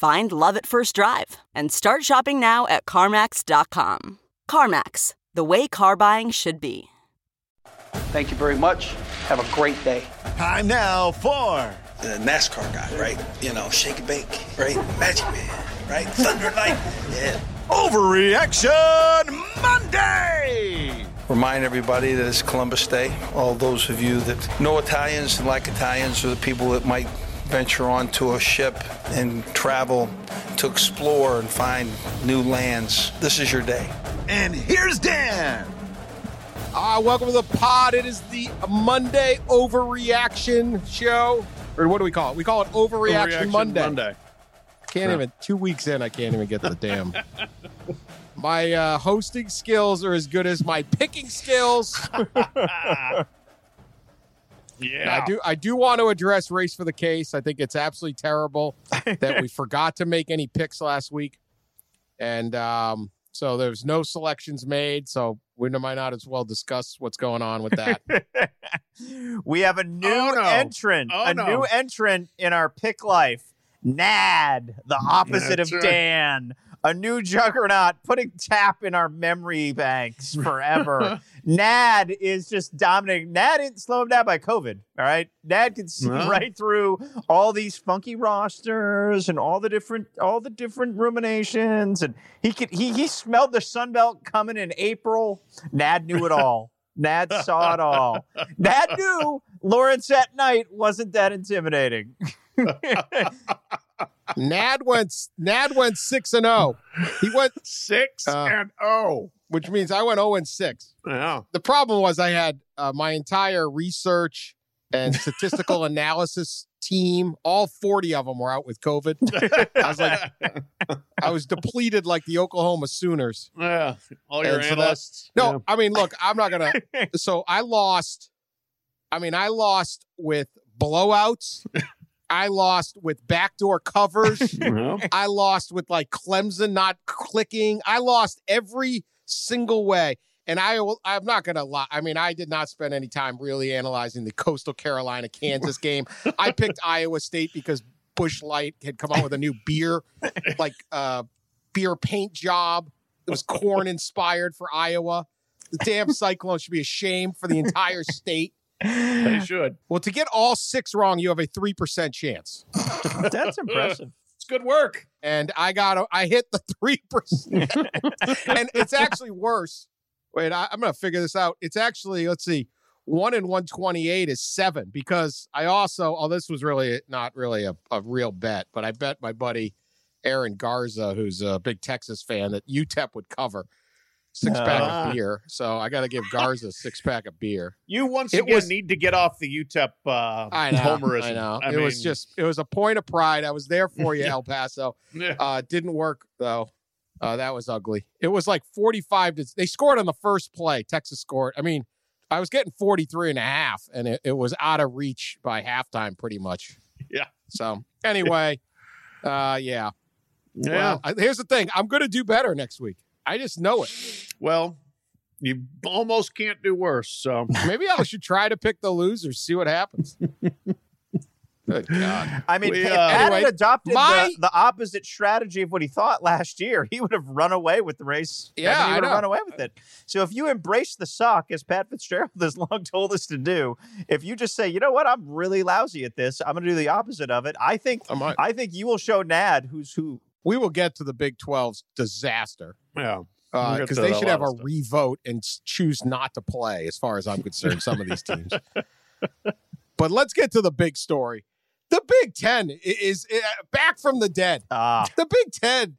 Find love at first drive and start shopping now at CarMax.com. CarMax, the way car buying should be. Thank you very much. Have a great day. Time now for the NASCAR guy, right? You know, shake and bake, right? Magic Man, right? Thunder and Light, yeah. Overreaction Monday. Remind everybody that it's Columbus Day. All those of you that know Italians and like Italians are the people that might venture onto a ship and travel to explore and find new lands. This is your day. And here's Dan. Uh, welcome to the pod. It is the Monday overreaction show. Or what do we call it? We call it Overreaction, Overreaction Monday. Monday. Can't even, two weeks in, I can't even get to the damn. my uh, hosting skills are as good as my picking skills. Yeah. I do I do want to address race for the case. I think it's absolutely terrible that we forgot to make any picks last week. And um, so there's no selections made. So we might not as well discuss what's going on with that. we have a new Oh, no. entrant, Oh, a no. new entrant in our pick life. Nad, the opposite That's of right. Dan, a new juggernaut, putting tap in our memory banks forever. Nad is just dominating. Nad didn't slow him down by COVID. All right, Nad can see right through all these funky rosters and all the different, all the different ruminations, and he could he he smelled the Sun Belt coming in April. Nad knew it all. Nad saw it all. Nad knew Lawrence at night wasn't that intimidating. Nad went Nad went six and zero. He went, Six Uh, and oh. which means I went zero and six. Yeah. The problem was I had uh, my entire research and statistical analysis team. All forty of them were out with COVID. I was like, I was depleted like the Oklahoma Sooners. yeah. All your And so that- analysts. No, I mean, look, I'm not gonna. So I lost. I mean, I lost with blowouts. I lost with backdoor covers. I lost with like Clemson not clicking. I lost every single way. And I, will- I'm not gonna lie. I mean, I did not spend any time really analyzing the Coastal Carolina Kansas game. I picked Iowa State because Busch Light had come out with a new beer, like uh, beer paint job. It was corn inspired for Iowa. The damn Cyclones should be ashamed for the entire state. They should. Well, to get all six wrong, you have a three percent chance. That's impressive. It's good work. and I got a, I hit the three percent, and it's actually worse. Wait, I, I'm gonna figure this out. It's actually let's see, one in one twenty eight is seven because I also oh this was really not really a, a real bet, but I bet my buddy Aaron Garza, who's a big Texas fan, that UTEP would cover six pack Ah. of beer. So I got to give Garza a six pack of beer. You once It again was- need to get off the UTEP uh, I know, homerism. I know. I it was just it was a point of pride. I was there for you, El Paso. yeah. Uh, didn't work though. Uh, that was ugly. It was like 45 to they scored on the first play. Texas scored. I mean, I was getting 43 and a half and it, it was out of reach by halftime pretty much. Yeah. So anyway, uh, yeah. yeah. Well, I, here's the thing. I'm going to do better next week. I just know it. Well, you almost can't do worse. So Maybe I should try to pick the losers, see what happens. Good God. I mean, We, if uh, Pat Anyway, had adopted my- the, the opposite strategy of what he thought last year, he would have run away with the race. Yeah, I mean, he I would have know. run away with it. So if you embrace the suck, as Pat Fitzgerald has long told us to do, if you just say, you know what, I'm really lousy at this, I'm going to do the opposite of it. I think, I. I think you will show Nad, who's who We will get to the Big 12's disaster Yeah. Because to they should have a stuff. revote and choose not to play, as far as I'm concerned, some of these teams. but let's get to the big story. The Big Ten i- is, uh, back from the dead. Ah, The Big Ten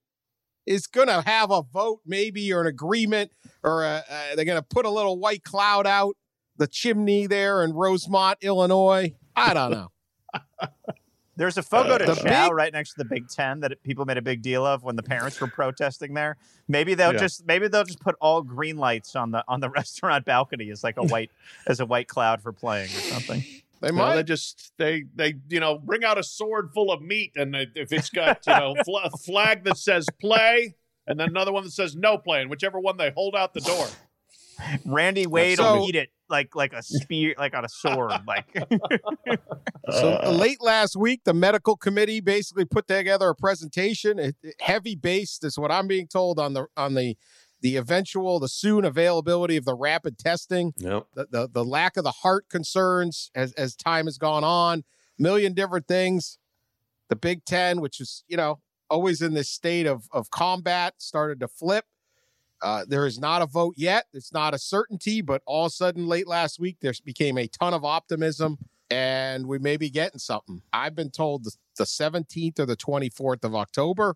is going to have a vote, maybe, or an agreement, or a, uh, they're going to put a little white cloud out the chimney there in Rosemont, Illinois. I don't know. there's a photo uh, to The Chow big- right next to the Big Ten that people made a big deal of when the parents were protesting there. Maybe they'll Yeah. just maybe they'll just put all green lights on the on the restaurant balcony as like a white as a white cloud for playing or something. They No, might. they just they they you know bring out a sword full of meat, and it- if it's got you know fl- a flag that says play, and then another one that says no play, and whichever one they hold out the door. Randy Wade So- will eat it like like a spear, like on a sword. Like So uh, late last week, the medical committee basically put together a presentation, it- it- heavy based, is what I'm being told on the on the the eventual, the soon availability of the rapid testing, Yep. the the, the lack of the heart concerns as as time has gone on, million different things. The Big Ten, which is you know always in this state of of combat, started to flip. Uh, there is not a vote yet. It's not a certainty, but all of a sudden, late last week, there became a ton of optimism and we may be getting something. I've been told the, the 17th or the 24th of October.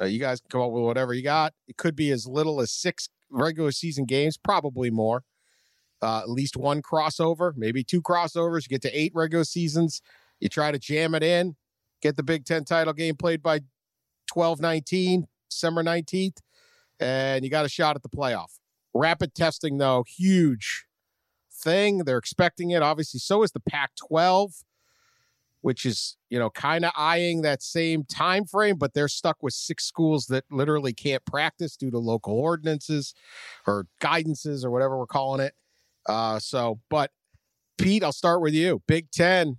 Uh, you guys can come up with whatever you got. It could be as little as six regular season games, probably more. Uh, at least one crossover, maybe two crossovers. You get to eight regular seasons. You try to jam it in, get the Big Ten title game played by 12 19, December 19th, and you got a shot at the playoff. Rapid testing, though, huge thing. They're expecting it. Obviously, so is the Pac 12, which is, you know, kind of eyeing that same time frame, but they're stuck with six schools that literally can't practice due to local ordinances or guidances or whatever we're calling it. Uh, so, but Pete, I'll start with you. Big Ten.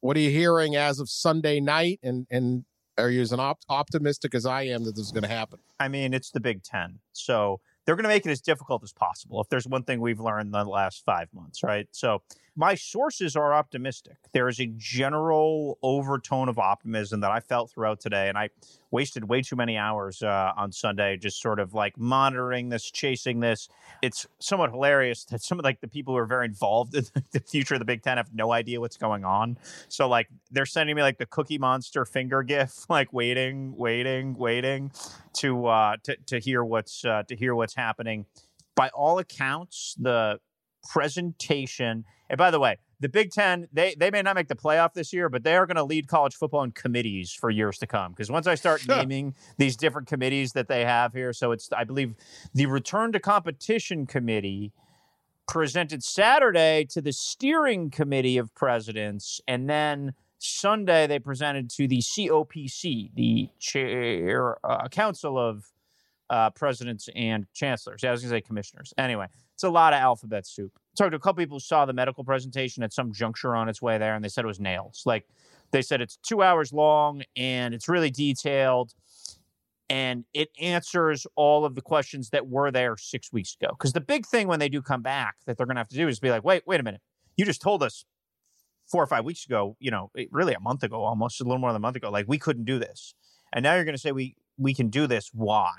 What are you hearing as of Sunday night? And and are you as op- optimistic as I am that this is going to happen? I mean, it's the Big Ten, so they're going to make it as difficult as possible. If there's one thing we've learned in the last five months, right? So my sources are optimistic. There is a general overtone of optimism that I felt throughout today, and I wasted way too many hours uh, on Sunday just sort of like monitoring this, chasing this. It's somewhat hilarious that some of like the people who are very involved in the future of the Big Ten have no idea what's going on. So like they're sending me like the Cookie Monster finger gif, like waiting, waiting, waiting to uh to, to hear what's uh, to hear what's happening. By all accounts, the presentation and by the way, the Big Ten, they they may not make the playoff this year, but they are going to lead college football in committees for years to come. Because once I start naming these different committees that they have here, so it's I believe the Return to Competition Committee presented Saturday to the steering committee of presidents, and then Sunday they presented to the COPC, the chair uh, council of uh, presidents and chancellors. Yeah, I was going to say commissioners. Anyway, it's a lot of alphabet soup. Talked to a couple people who saw the medical presentation at some juncture on its way there, and they said it was nails. Like they said, it's two hours long and it's really detailed and it answers all of the questions that were there six weeks ago. Because the big thing when they do come back that they're going to have to do is be like, wait, wait a minute. You just told us four or five weeks ago, you know, really a month ago, almost a little more than a month ago, like we couldn't do this. And now you're going to say we we can do this. Why?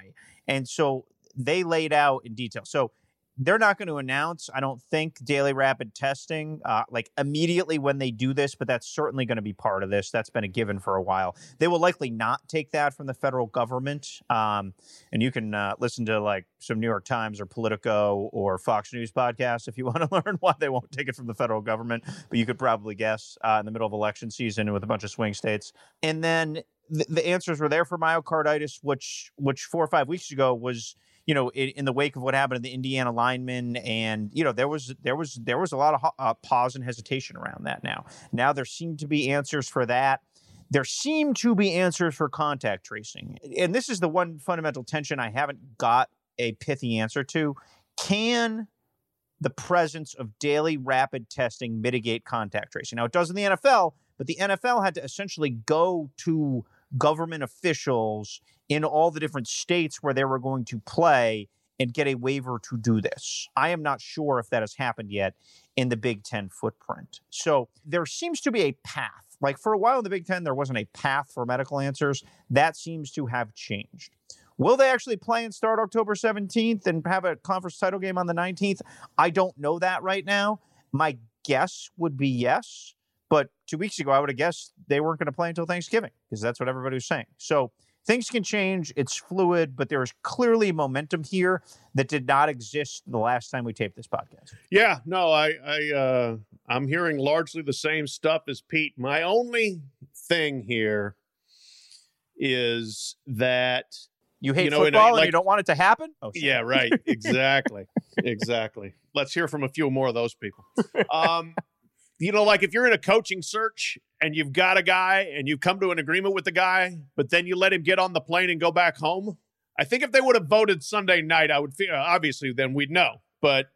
And so they laid out in detail. So they're not going to announce, I don't think, daily rapid testing uh, like immediately when they do this, but that's certainly going to be part of this. That's been a given for a while. They will likely not take that from the federal government. Um, and you can uh, listen to like some New York Times or Politico or Fox News podcasts if you want to learn why they won't take it from the federal government. But you could probably guess uh, in the middle of election season with a bunch of swing states. And then the, the answers were there for myocarditis, which which four or five weeks ago was you know in, in the wake of what happened in the Indiana lineman, and you know there was there was there was a lot of uh, pause and hesitation around that. Now now there seem to be answers for that. There seem to be answers for contact tracing, and this is the one fundamental tension I haven't got a pithy answer to. Can the presence of daily rapid testing mitigate contact tracing? Now, it does in the NFL, but the NFL had to essentially go to government officials in all the different states where they were going to play and get a waiver to do this. I am not sure if that has happened yet in the Big Ten footprint. So there seems to be a path Like for a while in the Big Ten, there wasn't a path for medical answers. That seems to have changed. Will they actually play and start October 17th and have a conference title game on the 19th? I don't know that right now. My guess would be yes. But two weeks ago, I would have guessed they weren't going to play until Thanksgiving because that's what everybody was saying. So things can change. It's fluid, but there is clearly momentum here that did not exist the last time we taped this podcast. Yeah, no, I, I, uh, I'm hearing largely the same stuff as Pete. My only thing here is that You hate You know, football and like- you don't want it to happen? Oh, sorry. Yeah, right. Exactly. exactly. Let's hear from a few more of those people. Um, you know, like if you're in a coaching search and you've got a guy and you've come to an agreement with the guy, but then you let him get on the plane and go back home. I think if they would have voted Sunday night, I would feel obviously then we'd know. But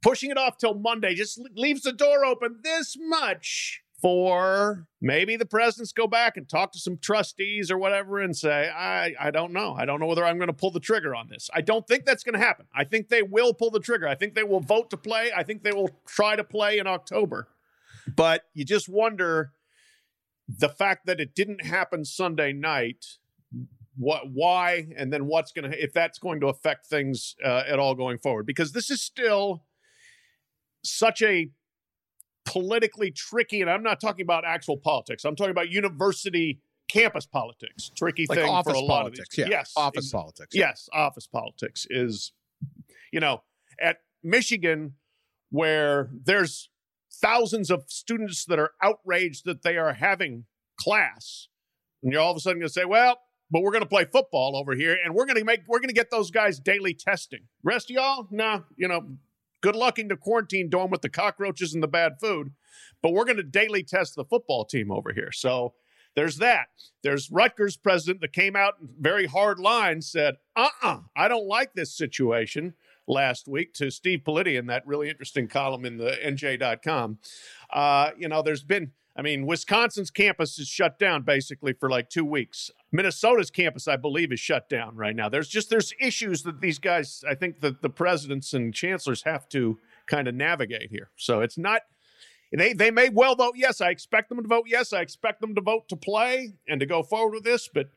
pushing it off till Monday just leaves the door open this much for maybe the presidents go back and talk to some trustees or whatever and say, I, I don't know. I don't know whether I'm going to pull the trigger on this. I don't think that's going to happen. I think they will pull the trigger. I think they will vote to play. I think they will try to play in October. But you just wonder the fact that it didn't happen Sunday night what why and then what's going to if that's going to affect things uh, at all going forward because this is still such a politically tricky and i'm not talking about actual politics i'm talking about university campus politics tricky Like thing office for a lot politics. of these Yeah. yes Office politics. yes office politics is you know at michigan where there's thousands of students that are outraged that they are having class. And you're all of a sudden going to say well but we're going to play football over here and we're going to make we're going to get those guys daily testing. Rest of y'all nah you know good luck in the quarantine dome with the cockroaches and the bad food but we're going to daily test the football team over here. So there's that. There's rutgers president that came out in very hard lines said uh-uh i don't like this situation last week to steve politi in that really interesting column in the nj.com uh, you know there's been I mean, Wisconsin's campus is shut down basically for like two weeks. Minnesota's campus, I believe, is shut down right now. There's just there's issues that these guys, I think that the presidents and chancellors have to kind of navigate here. So it's not they they may well vote yes. I expect them to vote yes. I expect them to vote to play and to go forward with this, but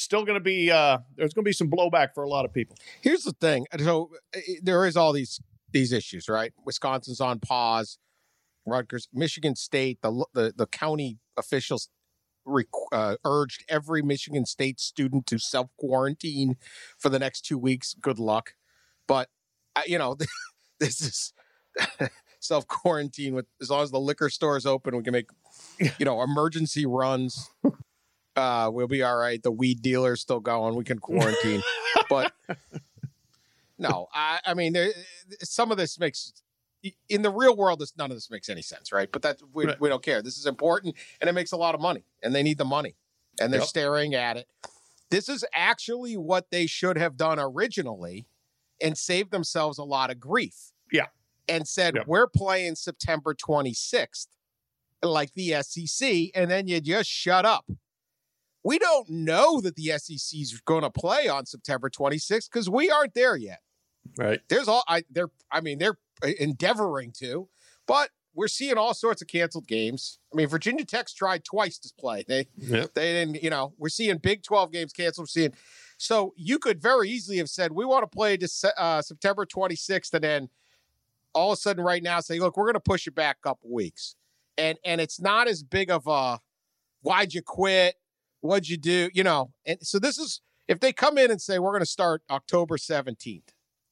still going to be uh, there's going to be some blowback for a lot of people. Here's the thing. So uh, there is all these these issues, right? Wisconsin's on pause. Rutgers, Michigan State, the the, the county officials uh, urged every Michigan State student to self quarantine for the next two weeks. Good luck, but uh, you know this is self quarantine with as long as the liquor store is open, we can make you know emergency runs. Uh, we'll be all right. The weed dealer's still going. We can quarantine, but no, I, I mean, there, some of this makes in the real world. This none of this makes any sense, right? But that we, Right. we don't care. This is important, and it makes a lot of money, and they need the money, and they're Yep. staring at it. This is actually what they should have done originally, and saved themselves a lot of grief. Yeah. and said Yep. we're playing September 26th, like the SEC, and then you just shut up. We don't know that the SEC is going to play on September 26th because we aren't there yet. Right. There's all I they're I mean they're uh, endeavoring to, but we're seeing all sorts of canceled games. I mean Virginia Tech's tried twice to play. They Yep. they didn't, you know, we're seeing Big 12 games canceled. We're seeing so you could very easily have said we want to play this uh, September 26th and then all of a sudden right now say look, we're going to push it back a couple weeks. And and it's not as big of a why'd you quit? What'd you do? You know, and so this is if they come in and say we're going to start October 17th, you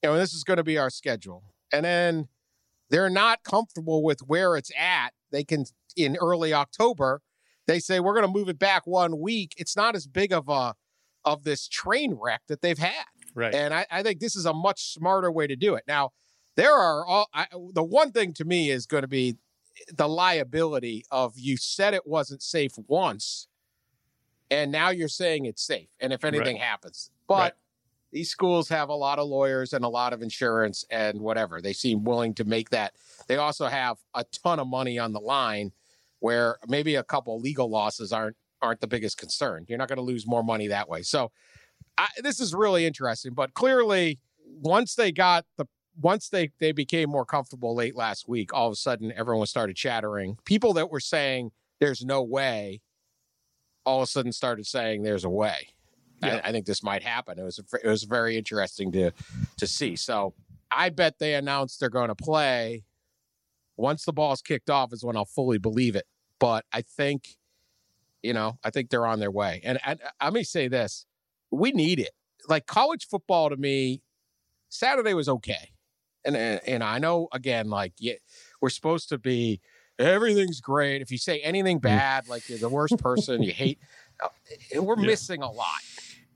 know, this is going to be our schedule. And then they're not comfortable with where it's at. They can in early October, they say we're going to move it back one week. It's not as big of a of this train wreck that they've had. Right. And I, I think this is a much smarter way to do it. Now, there are all I, the one thing to me is going to be the liability of you said it wasn't safe once, and now you're saying it's safe. And if anything happens, but Right. these schools have a lot of lawyers and a lot of insurance and whatever. They seem willing to make that. They also have a ton of money on the line, where maybe a couple legal losses aren't aren't the biggest concern. You're not going to lose more money that way. So I, this is really interesting. But clearly, once they got the once they they became more comfortable late last week, all of a sudden everyone started chattering. People that were saying there's no way, all of a sudden started saying there's a way. Yeah. I, I think this might happen. It was it was very interesting to to see. So I bet they announced they're going to play. Once the ball's kicked off is when I'll fully believe it. But I think, you know, I think they're on their way. And, and uh, let me say this: we need it. Like college football to me, Saturday was okay. And and, and I know again, like yeah, we're supposed to be everything's great. If you say anything bad, like you're the worst person, you hate. uh, We're Yeah. missing a lot.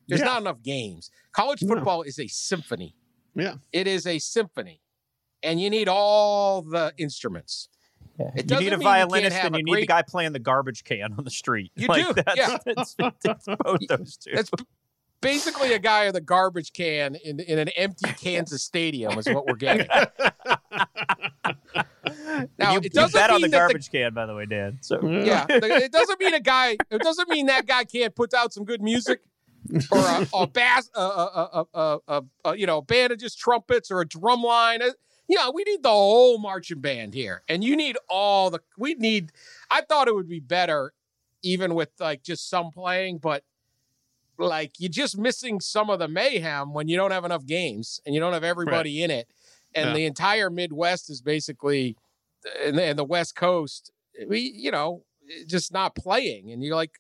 There's Yeah. not enough games. College No. football is a symphony. Yeah. It is a symphony, and you need all the instruments. Yeah. You need a mean you can't violinist and a you need the guy playing the garbage can on the street. You Like, do, That's, yeah. it's, it's both those two. It's b- basically a guy in the garbage can in, in an empty Kansas stadium is what we're getting. Now, you, it doesn't bet on the mean that the- garbage can, by the way, Dan. So Yeah, it doesn't mean a guy. It doesn't mean that guy can't put out some good music, or a, a bass, a, a, a, a, a, a you know, a band of just trumpets or a drum line. Uh, You know, we need the whole marching band here, and you need all the. We need. I thought it would be better, even with like just some playing, but like you're just missing some of the mayhem when you don't have enough games and you don't have everybody in it, and Yeah. the entire Midwest is basically, and the, and the West Coast, we you know just not playing, and you're like,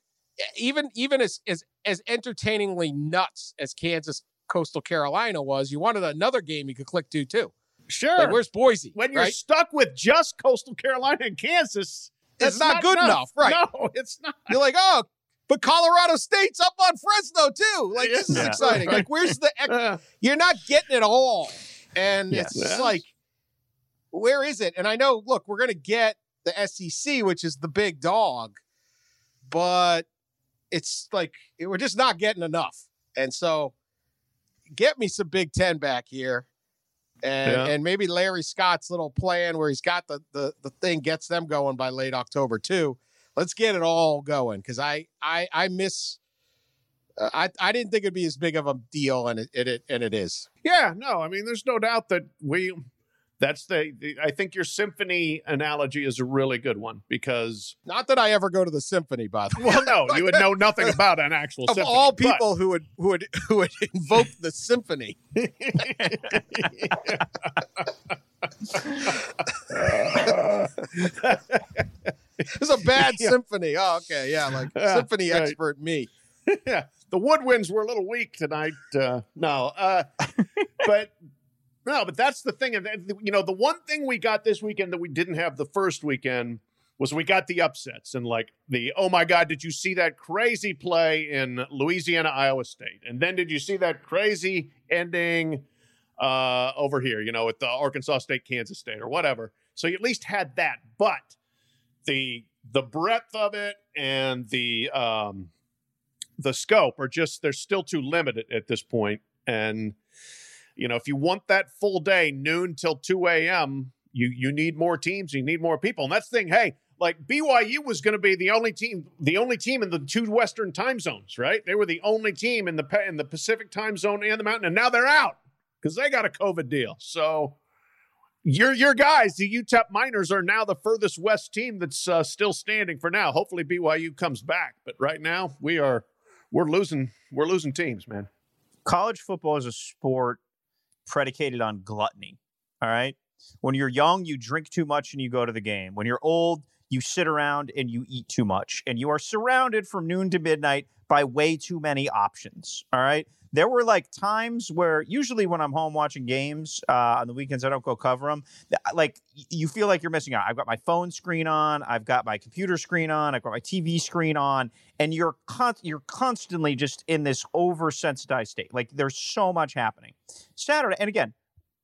even even as as as entertainingly nuts as Kansas Coastal Carolina was, you wanted another game you could click to too. Sure. Like, where's Boise? when you're right? stuck with just coastal Carolina and Kansas, It's that's not good enough, right. No, it's not. You're like, oh, but Colorado State's up on Fresno too. Like this is Yeah. exciting. Like where's the ex- Uh, you're not getting it all. And Yeah. it's Yes. like, where is it? And I know, look, we're going to get the SEC, which is the big dog, but it's like, we're just not getting enough. And so get me some Big Ten back here. And, Yeah. and maybe Larry Scott's little plan where he's got the, the the thing gets them going by late October too. Let's get it all going because I I I miss uh, I I didn't think it'd be as big of a deal and it, it, it and it is. yeah, no, I mean, there's no doubt that we. That's the, the. I think your symphony analogy is a really good one because, Not that I ever go to the symphony, by the way. well, no, you would know nothing about an actual Of symphony. all but- people who would who would who would invoke the symphony, it's a bad Yeah. symphony. Oh, okay, yeah, like Yeah, symphony right. expert me. yeah, the woodwinds were a little weak tonight. Uh, no, uh, but no, but that's the thing. And you know, the one thing we got this weekend that we didn't have the first weekend was we got the upsets and like the oh my god, did you see that crazy play in Louisiana Iowa State? And then did you see that crazy ending uh, over here? You know, with the Arkansas State, Kansas State, or whatever. So you at least had that, but the the breadth of it and the um the scope are just they're still too limited at this point and you know if you want that full day noon till 2 a.m you you need more teams you need more people and that's the thing hey like byu was going to be the only team the only team in the two western time zones right they were the only team in the in the pacific time zone and the mountain and now they're out because they got a covid deal so your your guys, the UTEP Miners, are now the furthest west team that's uh, still standing for now. Hopefully BYU comes back, but right now we are we're losing we're losing teams, man. college football is a sport predicated on gluttony. All right. When you're young, you drink too much and you go to the game. When you're old, you sit around and you eat too much. And you are surrounded from noon to midnight by way too many options. All right. There were like times where usually when I'm home watching games uh, on the weekends, I don't go cover them. Like you feel like you're missing out. I've got my phone screen on, I've got my computer screen on, I've got my TV screen on, and you're con- you're constantly just in this oversensitized state. Like there's so much happening. Saturday, and again,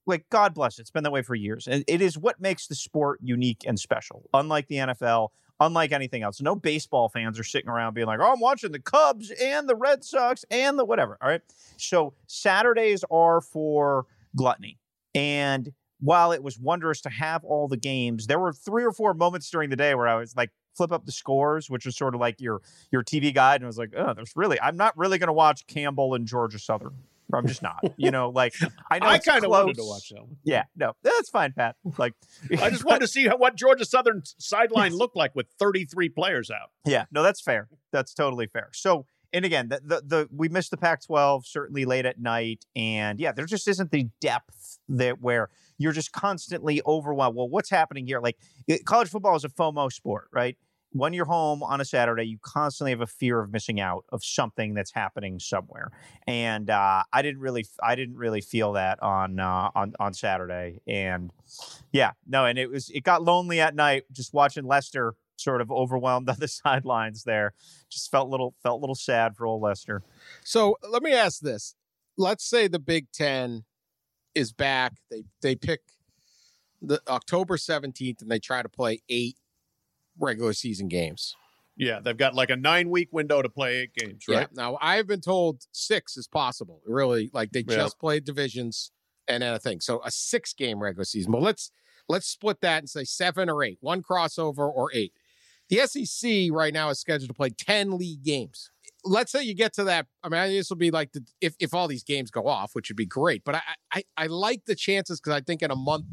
like God bless it, it's been that way for years. And it is what makes the sport unique and special. Unlike the NFL, unlike anything else. No baseball fans are sitting around being like, "Oh, I'm watching the Cubs and the Red Sox and the whatever." All right. So Saturdays are for gluttony. And while it was wondrous to have all the games, there were three or four moments during the day where I was like flip up the scores, which is sort of like your your TV guide, and I was like, oh, there's really I'm not really going to watch Campbell and Georgia Southern. I'm just not. You know, like I know I kind of wanted to watch that one. Yeah, no, that's fine, Pat. Like, I just wanted to see how, what Georgia Southern sideline looked like with 33 players out. Yeah, no, that's fair. That's totally fair. So, and again, the the, the we missed the Pac-12 certainly late at night, and yeah, there just isn't the depth that where you're just constantly overwhelmed. Well, what's happening here? Like, college football is a FOMO sport, right? When you're home on a Saturday, you constantly have a fear of missing out of something that's happening somewhere, and uh, I didn't really, I didn't really feel that on uh, on on Saturday, and yeah, no, and it was it got lonely at night just watching Lester sort of overwhelmed on the sidelines there. Just felt little felt a little sad for old Lester. So let me ask this: Let's say the Big Ten is back. They they pick the October seventeenth, and they try to play eight regular season games. Yeah, they've got like a nine week window to play eight games, right? Yeah. Now I've been told six is possible. Really, like they Yeah. just played divisions and then a thing. So a six game regular season. But let's let's split that and say seven or eight, one crossover or eight. The SEC right now is scheduled to play ten league games. Let's say you get to that. I mean, this will be like the if if all these games go off, which would be great. But I I, I like the chances because I think in a month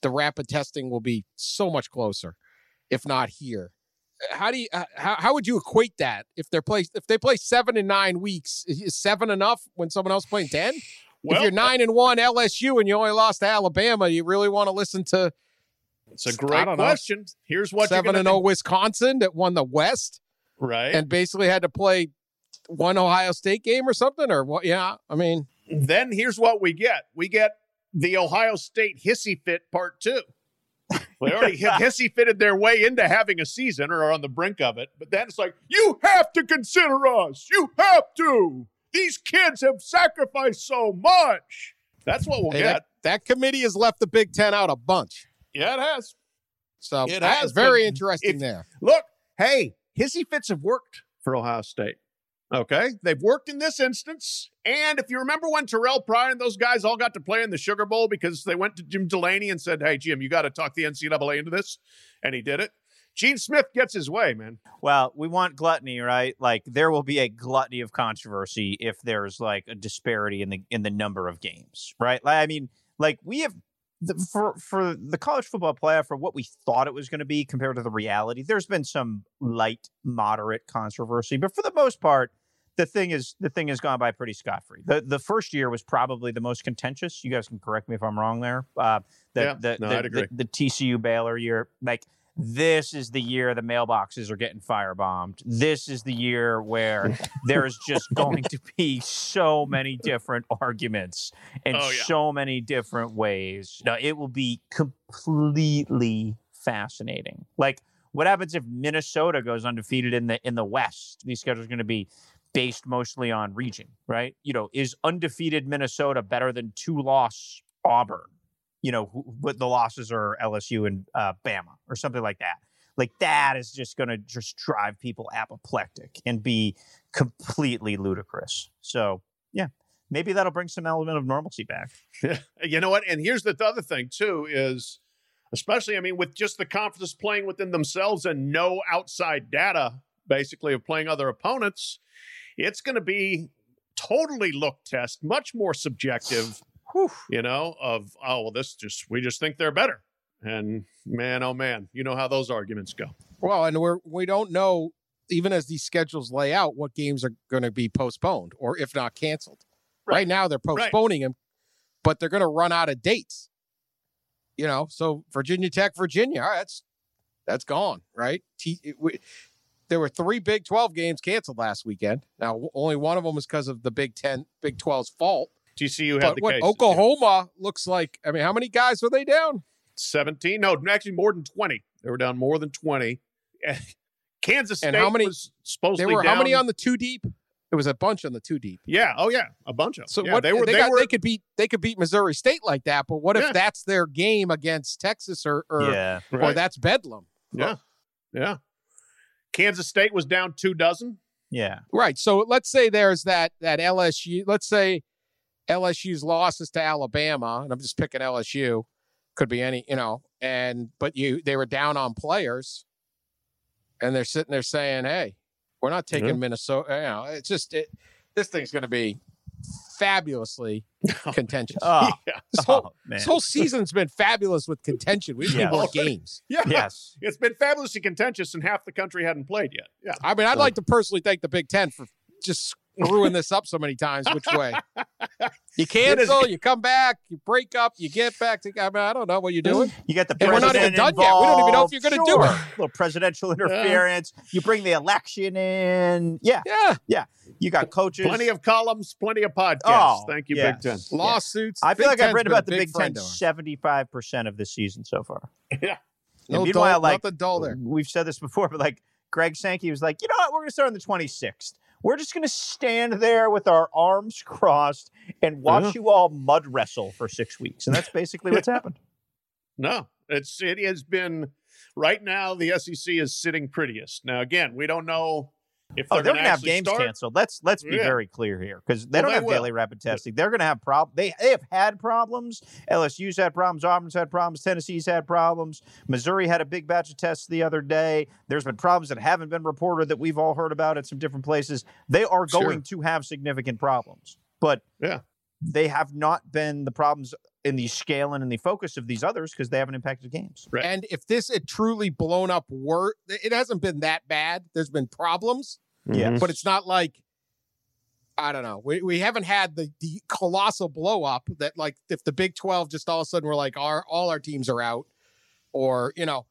the rapid testing will be so much closer, if not here how do you uh, how, how would you equate that if they're play if they play seven and nine weeks is seven enough when someone else playing 10 if Well, you're nine and one lsu and you only lost to alabama you really want to listen to it's a great don't know. question. Here's what seven you're and gonna oh wisconsin that won the west right? and basically had to play one ohio state game or something or what yeah i mean then here's what we get: we get the Ohio State hissy fit part two. They already have hissy fitted their way into having a season or are on the brink of it, but then it's like you have to consider us. You have to. These kids have sacrificed so much. That's what we'll hey, get. that, that committee has left the big ten out a bunch yeah, it has. so It that's has, very interesting if- there Look, hey, hissy fits have worked for Ohio State. Okay, they've worked in this instance. And if you remember when Terrelle Pryor and those guys all got to play in the Sugar Bowl because they went to Jim Delany and said, "Hey, Jim, you got to talk the NCAA into this," and he did it. Gene Smith gets his way, man. Well, we want gluttony, right? Like there will be a gluttony of controversy if there's like a disparity in the in the number of games, right? Like, I mean, like we have the, for for the college football playoff for what we thought it was going to be compared to the reality. There's been some light, moderate controversy, but for the most part, the thing is the thing has gone by pretty scot free. The the first year was probably the most contentious. You guys can correct me if I'm wrong there. Uh, the, Yeah, the, no, the, I'd agree. the, the TCU Baylor year, like this is the year the mailboxes are getting firebombed. This is the year where there is just going to be so many different arguments and Oh, yeah. so many different ways. Now, it will be completely fascinating. Like what happens if Minnesota goes undefeated in the in the West? These schedules are going to be based mostly on region, right? You know, is undefeated Minnesota better than two loss Auburn? You know, who, but the losses are LSU and uh, Bama or something like that. Like that is just going to just drive people apoplectic and be completely ludicrous. So yeah, maybe that'll bring some element of normalcy back. You know what? And here's the other thing too is, especially I mean, with just the conferences playing within themselves and no outside data, basically of playing other opponents, it's going to be totally look test, much more subjective. You know, of oh well, this just we just think they're better, and man, oh man, you know how those arguments go. Well, and we're we don't know even as these schedules lay out what games are going to be postponed or if not canceled. Right, Right. now they're Right. postponing them, but they're going to run out of dates. You know, so Virginia Tech, Virginia, all right, that's that's gone, right? T, it- we, there were three Big 12 games canceled last weekend. Now, only one of them was because of the Big 10, Big 12's fault. TCU had But the what case. Oklahoma looks like, I mean, how many guys were they down? 17 no actually more than 20 they were down more than 20 kansas state And how many- was supposedly There were how many on the two deep? It was a bunch on the two deep. yeah oh yeah a bunch of them So yeah, what they were they, got, were they could beat they could beat Missouri State like that, but what if that's their game against Texas or or, yeah. or that's Bedlam? yeah yeah kansas state was down two dozen Yeah. Right. So let's say there's that that LSU. Let's say LSU's losses to Alabama, and I'm just picking LSU. Could be any, you know, and but you they were down on players, and they're sitting there saying, "Hey, we're not taking Yeah. Minnesota." You know, it's just it, this thing's going to be fabulously contentious. Oh, Yeah. this, oh, whole, oh, man. this whole season's been fabulous with contention. We've Yeah. need more games. Yeah. yes. It's been fabulously contentious, and half the country hadn't played yet. Yeah. I mean, I'd like to personally thank the Big Ten for just screwing this up so many times. Which way? You cancel, you come back, you break up, you get back to. I, mean, I don't know what you're mm-hmm. doing. You got the And we're not president even done yet. We don't even know if you're gonna do it. A little presidential interference. You bring the election in. Yeah, Yeah, yeah. you got coaches. Plenty of columns, plenty of podcasts. Oh, Thank you, yes. Big Ten. lawsuits. I feel Big like I've Ten's read about the big Big Ten friend of ours. seventy-five percent of the season so far. Yeah. No And meanwhile, dull, like nothing dull there. we've said this before, but like Greg Sankey was like, you know what? We're going to start on the twenty-sixth. We're just going to stand there with our arms crossed and watch Yeah. you all mud wrestle for six weeks, and that's basically what's happened. No, it's it has been right now. The SEC is sitting prettiest. Now, again, we don't know if Oh, they're, they're going to have games start. canceled. Let's let's be Yeah. very clear here because they Well, don't they have will. daily rapid testing. They're going to have problems. They they have had problems. LSU's had problems. Auburn's had problems. Tennessee's had problems. Missouri had a big batch of tests the other day. There's been problems that haven't been reported that we've all heard about at some different places. They are Sure. going to have significant problems, but Yeah. They have not been the problems in the scale and in the focus of these others because they haven't impacted games. Right. And if this had truly blown up, wor it hasn't been that bad. There's been problems, Yeah. but it's not like I don't know. We we haven't had the the colossal blow up that like if the Big Twelve just all of a sudden we're like our all our teams are out, or you know,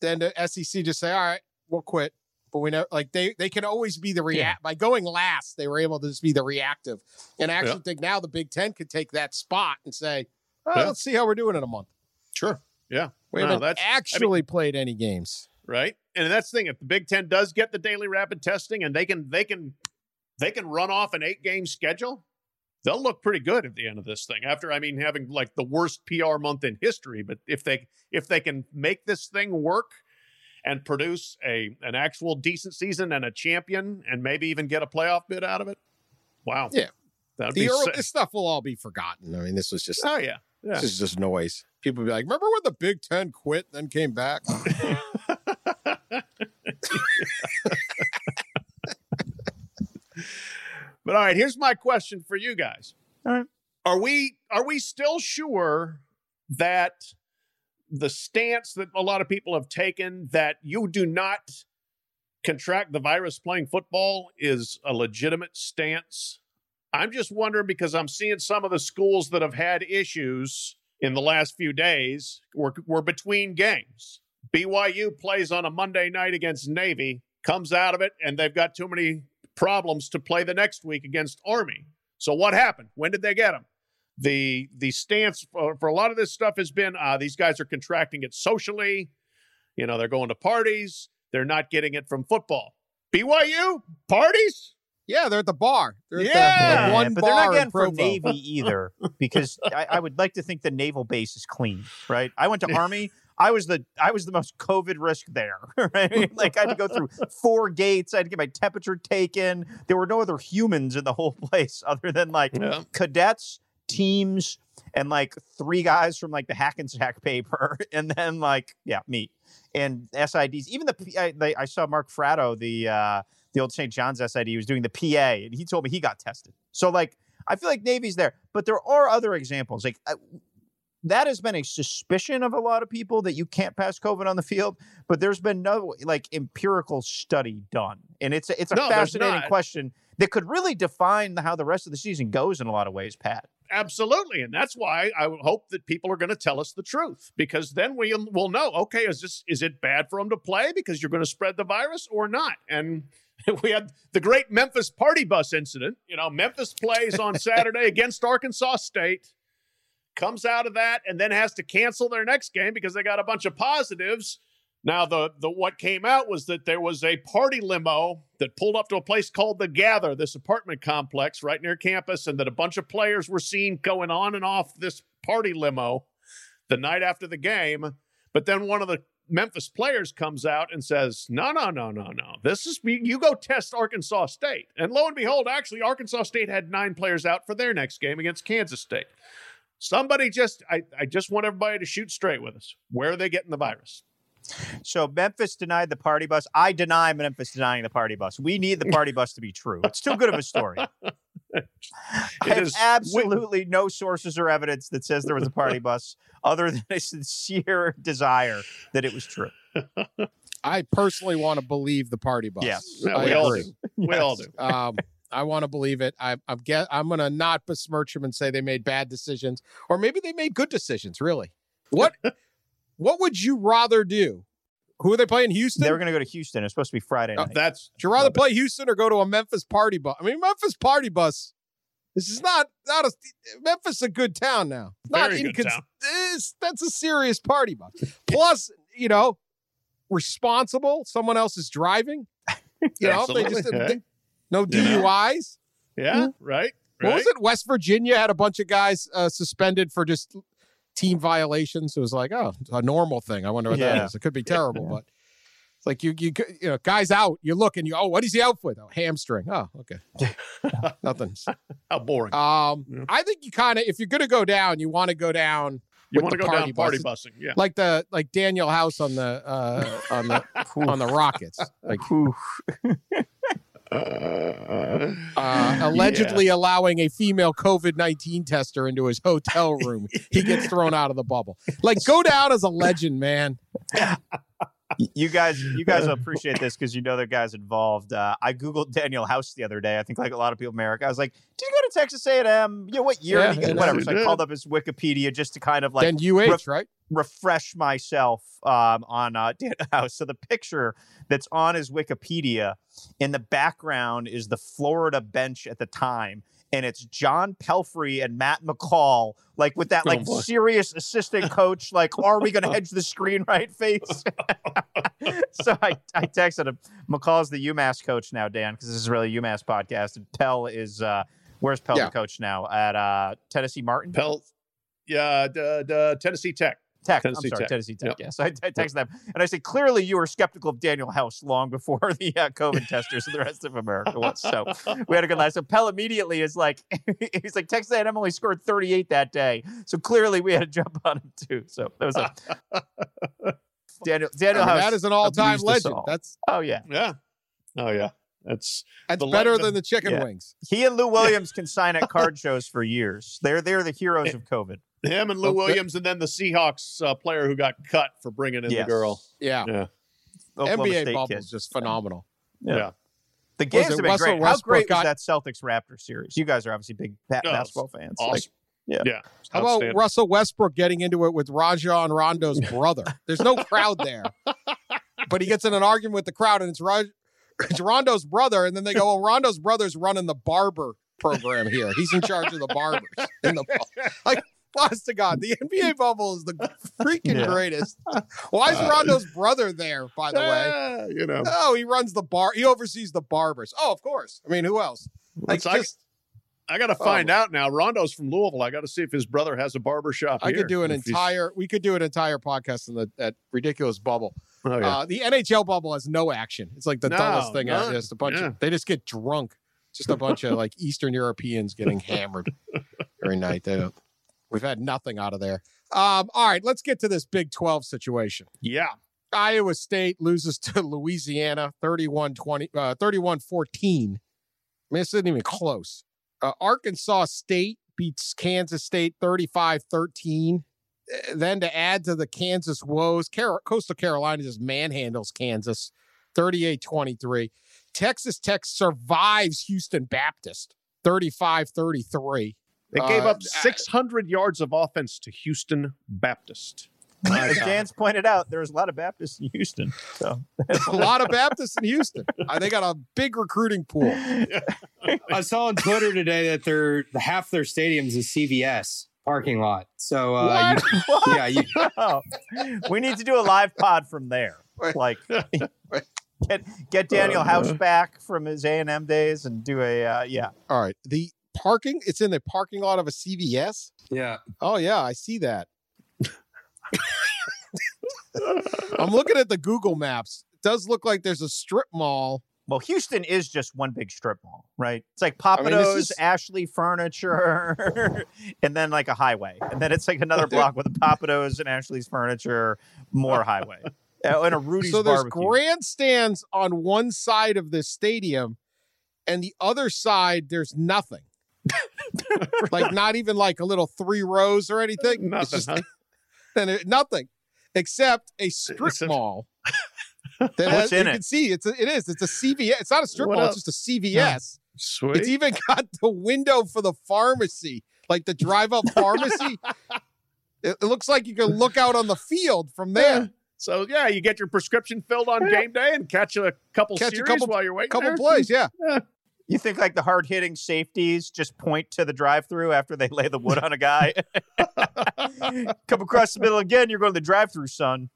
then the SEC just say all right we'll quit. But we know like they they can always be the react by going last. They were able to just be the reactive, and I actually Yeah. think now the Big Ten could take that spot and say, oh, Yeah. let's see how we're doing in a month. Sure. Yeah. We No, haven't that's- I mean- actually played any games. right? And that's the thing. If the Big Ten does get the daily rapid testing and they can they can they can run off an eight game schedule, they'll look pretty good at the end of this thing. After I mean having like the worst PR month in history, but if they if they can make this thing work and produce a an actual decent season and a champion and maybe even get a playoff bid out of it, wow. Yeah. That'd The be early, this stuff will all be forgotten. I mean, this was just Oh yeah. Yeah. this is just noise. People be like, "Remember when the Big Ten quit, then came back?" But all right, here's my question for you guys. All right. Are we are we still sure that the stance that a lot of people have taken that you do not contract the virus playing football is a legitimate stance? I'm just wondering because I'm seeing some of the schools that have had issues in the last few days were, were between games. BYU plays on a Monday night against Navy, comes out of it, and they've got too many problems to play the next week against Army. So what happened? When did they get them? The the stance for, for a lot of this stuff has been uh, these guys are contracting it socially. You know, they're going to parties. They're not getting it from football. BYU parties. yeah, they're at the bar. They're at the- Yeah, the, one but they're not getting from Navy either, because I, I would like to think the naval base is clean, right? I went to Army. I was the I was the most COVID risk there, right? Like I had to go through four gates. I had to get my temperature taken. There were no other humans in the whole place other than like Yeah. cadets, teams, and like three guys from like the Hackensack paper, and then like yeah, me and SIDs. Even the P- I, they, I saw Mark Fratto, the uh, the old St. John's SID, he was doing the PA, and he told me he got tested. So like I feel like Navy's there, but there are other examples. Like uh, that has been a suspicion of a lot of people that you can't pass COVID on the field, but there's been no like empirical study done, and it's a, it's a No, fascinating question that could really define how the rest of the season goes in a lot of ways, Pat. Absolutely, and that's why I hope that people are going to tell us the truth because then we will know. Okay, is this is it bad for them to play because you're going to spread the virus or not? And we had the great Memphis party bus incident. You know, Memphis plays on Saturday against Arkansas State, comes out of that, and then has to cancel their next game because they got a bunch of positives. Now, the the what came out was that there was a party limo that pulled up to a place called the Gather, this apartment complex right near campus, and that a bunch of players were seen going on and off this party limo the night after the game. But then one of the Memphis players comes out and says, "No, no, no, no, no. This is you go test Arkansas State." And lo and behold, actually, Arkansas State had nine players out for their next game against Kansas State. Somebody just, I, I just want everybody to shoot straight with us. Where are they getting the virus? So Memphis denied the party bus. I deny Memphis denying the party bus. We need the party bus to be true. It's too good of a story. I have absolutely no sources or evidence that says there was a party bus other than a sincere desire that it was true. I personally want to believe the party bus. Yes. Yeah, I we all do. We all do. um, I want to believe it. I, I'm get. I'm gonna not besmirch them and say they made bad decisions, or maybe they made good decisions. Really, what what would you rather do? Who are they playing? Houston. They were going to go to Houston. It's supposed to be Friday Oh, night. That's Would you rather play Houston or go to a Memphis party bus? I mean, Memphis party bus. This is not not a Memphis. Is a good town now. Not Very good town. it's- that's a serious party bus. Plus, you know, responsible. Someone else is driving. You know, they just Absolutely, they- no DUIs. yeah, right. What right. was it? West Virginia had a bunch of guys uh, suspended for just team violations. It was like, oh, a normal thing. I wonder what that Yeah. is. It could be terrible, but it's like you, you, you know, guys out. You look and you, oh, what is he out with? Oh, hamstring. Oh, okay, nothing. How boring. Um, Yeah. I think you kind of, if you're going to go down, you want to go down you want to go party down party bus. busing? Yeah. like the like Danuel House on the uh, on the on the Rockets, like uh, allegedly allowing a female COVID nineteen tester into his hotel room. he gets thrown out of the bubble. Like, go down as a legend, man. you guys, you guys will appreciate this because you know the guys involved. Uh, I googled Danuel House the other day. I think like a lot of people in America. I was like, did you go to Texas A&M? You know what year? Yeah, yeah, whatever. So I called up his Wikipedia just to kind of like then UH, ref- right? refresh myself um, on uh, Danuel House. So the picture that's on his Wikipedia in the background is the Florida bench at the time. And it's John Pelphrey and Matt McCall, like with that Oh, like boy. serious assistant coach, like, are we going to hedge the screen right face? so I, I texted him. McCall's the UMass coach now, Dan, because this is really a UMass podcast. And Pell is, uh, where's Pell Yeah. the coach now? At uh, Tennessee Martin? Pelt. Yeah, d- d- Tennessee Tech. Tech. Tennessee I'm sorry, Tech. Tennessee Tech. Yep. Yeah. So I, I texted them and I said, clearly you were skeptical of Danuel House long before the uh, COVID testers and the rest of America was. So we had a good laugh. So Pell immediately is like, he's like, Texas A&M only scored 38 that day. So clearly we had to jump on him too. So that was a Daniel, I mean, House. that is an all time legend. That's oh yeah. Yeah. Oh yeah. That's that's The better legend. than the chicken Yeah. wings. He and Lou Williams can sign at card shows for years. They're they're the heroes of COVID. Him and Lou Okay. Williams, and then the Seahawks uh, player who got cut for bringing in Yes. the girl. Yeah. Yeah. Oklahoma NBA State bubble kid. is just phenomenal. Yeah. Yeah. The games it have been Russell great. How great got- was that Celtics Raptor series? You guys are obviously big ba- No, basketball fans. Awesome. Like, yeah. yeah. How about Russell Westbrook getting into it with Rajon Rondo's brother? There's no crowd there, but he gets in an argument with the crowd, and it's, Raj- it's Rondo's brother, and then they go, "Well, Rondo's brother's running the barber program here. He's in charge of the barbers." In the like, honest to God, the NBA bubble is the freaking Yeah. greatest. Why is Rondo's brother there? By the way, you know. oh, he runs the bar. He oversees the barbers. Oh, of course. I mean, who else? Like, I, just I got to find out now. Rondo's from Louisville. I got to see if his brother has a barber shop I here. could do an If he's- entire. We could do an entire podcast in the that ridiculous bubble. Oh, yeah. Uh, the NHL bubble has no action. It's like the No, dullest thing ever. none. Just a bunch Yeah. of they just get drunk. Just a bunch of like Eastern Europeans getting hammered every night. They don't. We've had nothing out of there. Um, all right, let's get to this Big 12 situation. yeah. Iowa State loses to Louisiana 31 20, uh, 31 14. I mean, this isn't even close. Uh, Arkansas State beats Kansas State 35 13. Then to add to the Kansas woes, Car- Coastal Carolina just manhandles Kansas 38 23. Texas Tech survives Houston Baptist 35 33. They gave Uh, up 600 yards of offense to Houston Baptist. As Dan's pointed out, there's a lot of Baptists in Houston. So A lot of Baptists in Houston. Uh, they got a big recruiting pool. I saw on Twitter today that their half their stadium's is CVS parking lot. So uh, you, What? yeah, you, Oh, we need to do a live pod from there. Like get get Danuel House back from his A and M days and do a uh, yeah. All right. The parking, it's in the parking lot of a CVS. yeah. Oh, yeah, I see that. I'm looking at the Google Maps. It does look like there's a strip mall. Well, Houston is just one big strip mall, right? It's like I mean, is- Ashley Furniture, and then like a highway, and then it's like another block with a Pappadeaux and Ashley's Furniture, more highway, uh, and a Rudy's so there's barbecue. grandstands on one side of this stadium, and the other side, there's nothing. like not even like a little three rows or anything. It's Nothing, just huh? and it, nothing except a strip It's a- mall. That What's has, in you it? can see it's a, it is it's a CVS. It's not a strip What mall. else? It's just a CVS. Sweet. It's even got the window for the pharmacy, like the drive up pharmacy. it, it looks like you can look out on the field from there. So yeah, you get your prescription filled on game day and catch a couple Catch a couple- while you're waiting. Couple there. plays, yeah. You think like the hard hitting safeties just point to the drive through after they lay the wood on a guy? Come across the middle again, you're going to the drive through, son.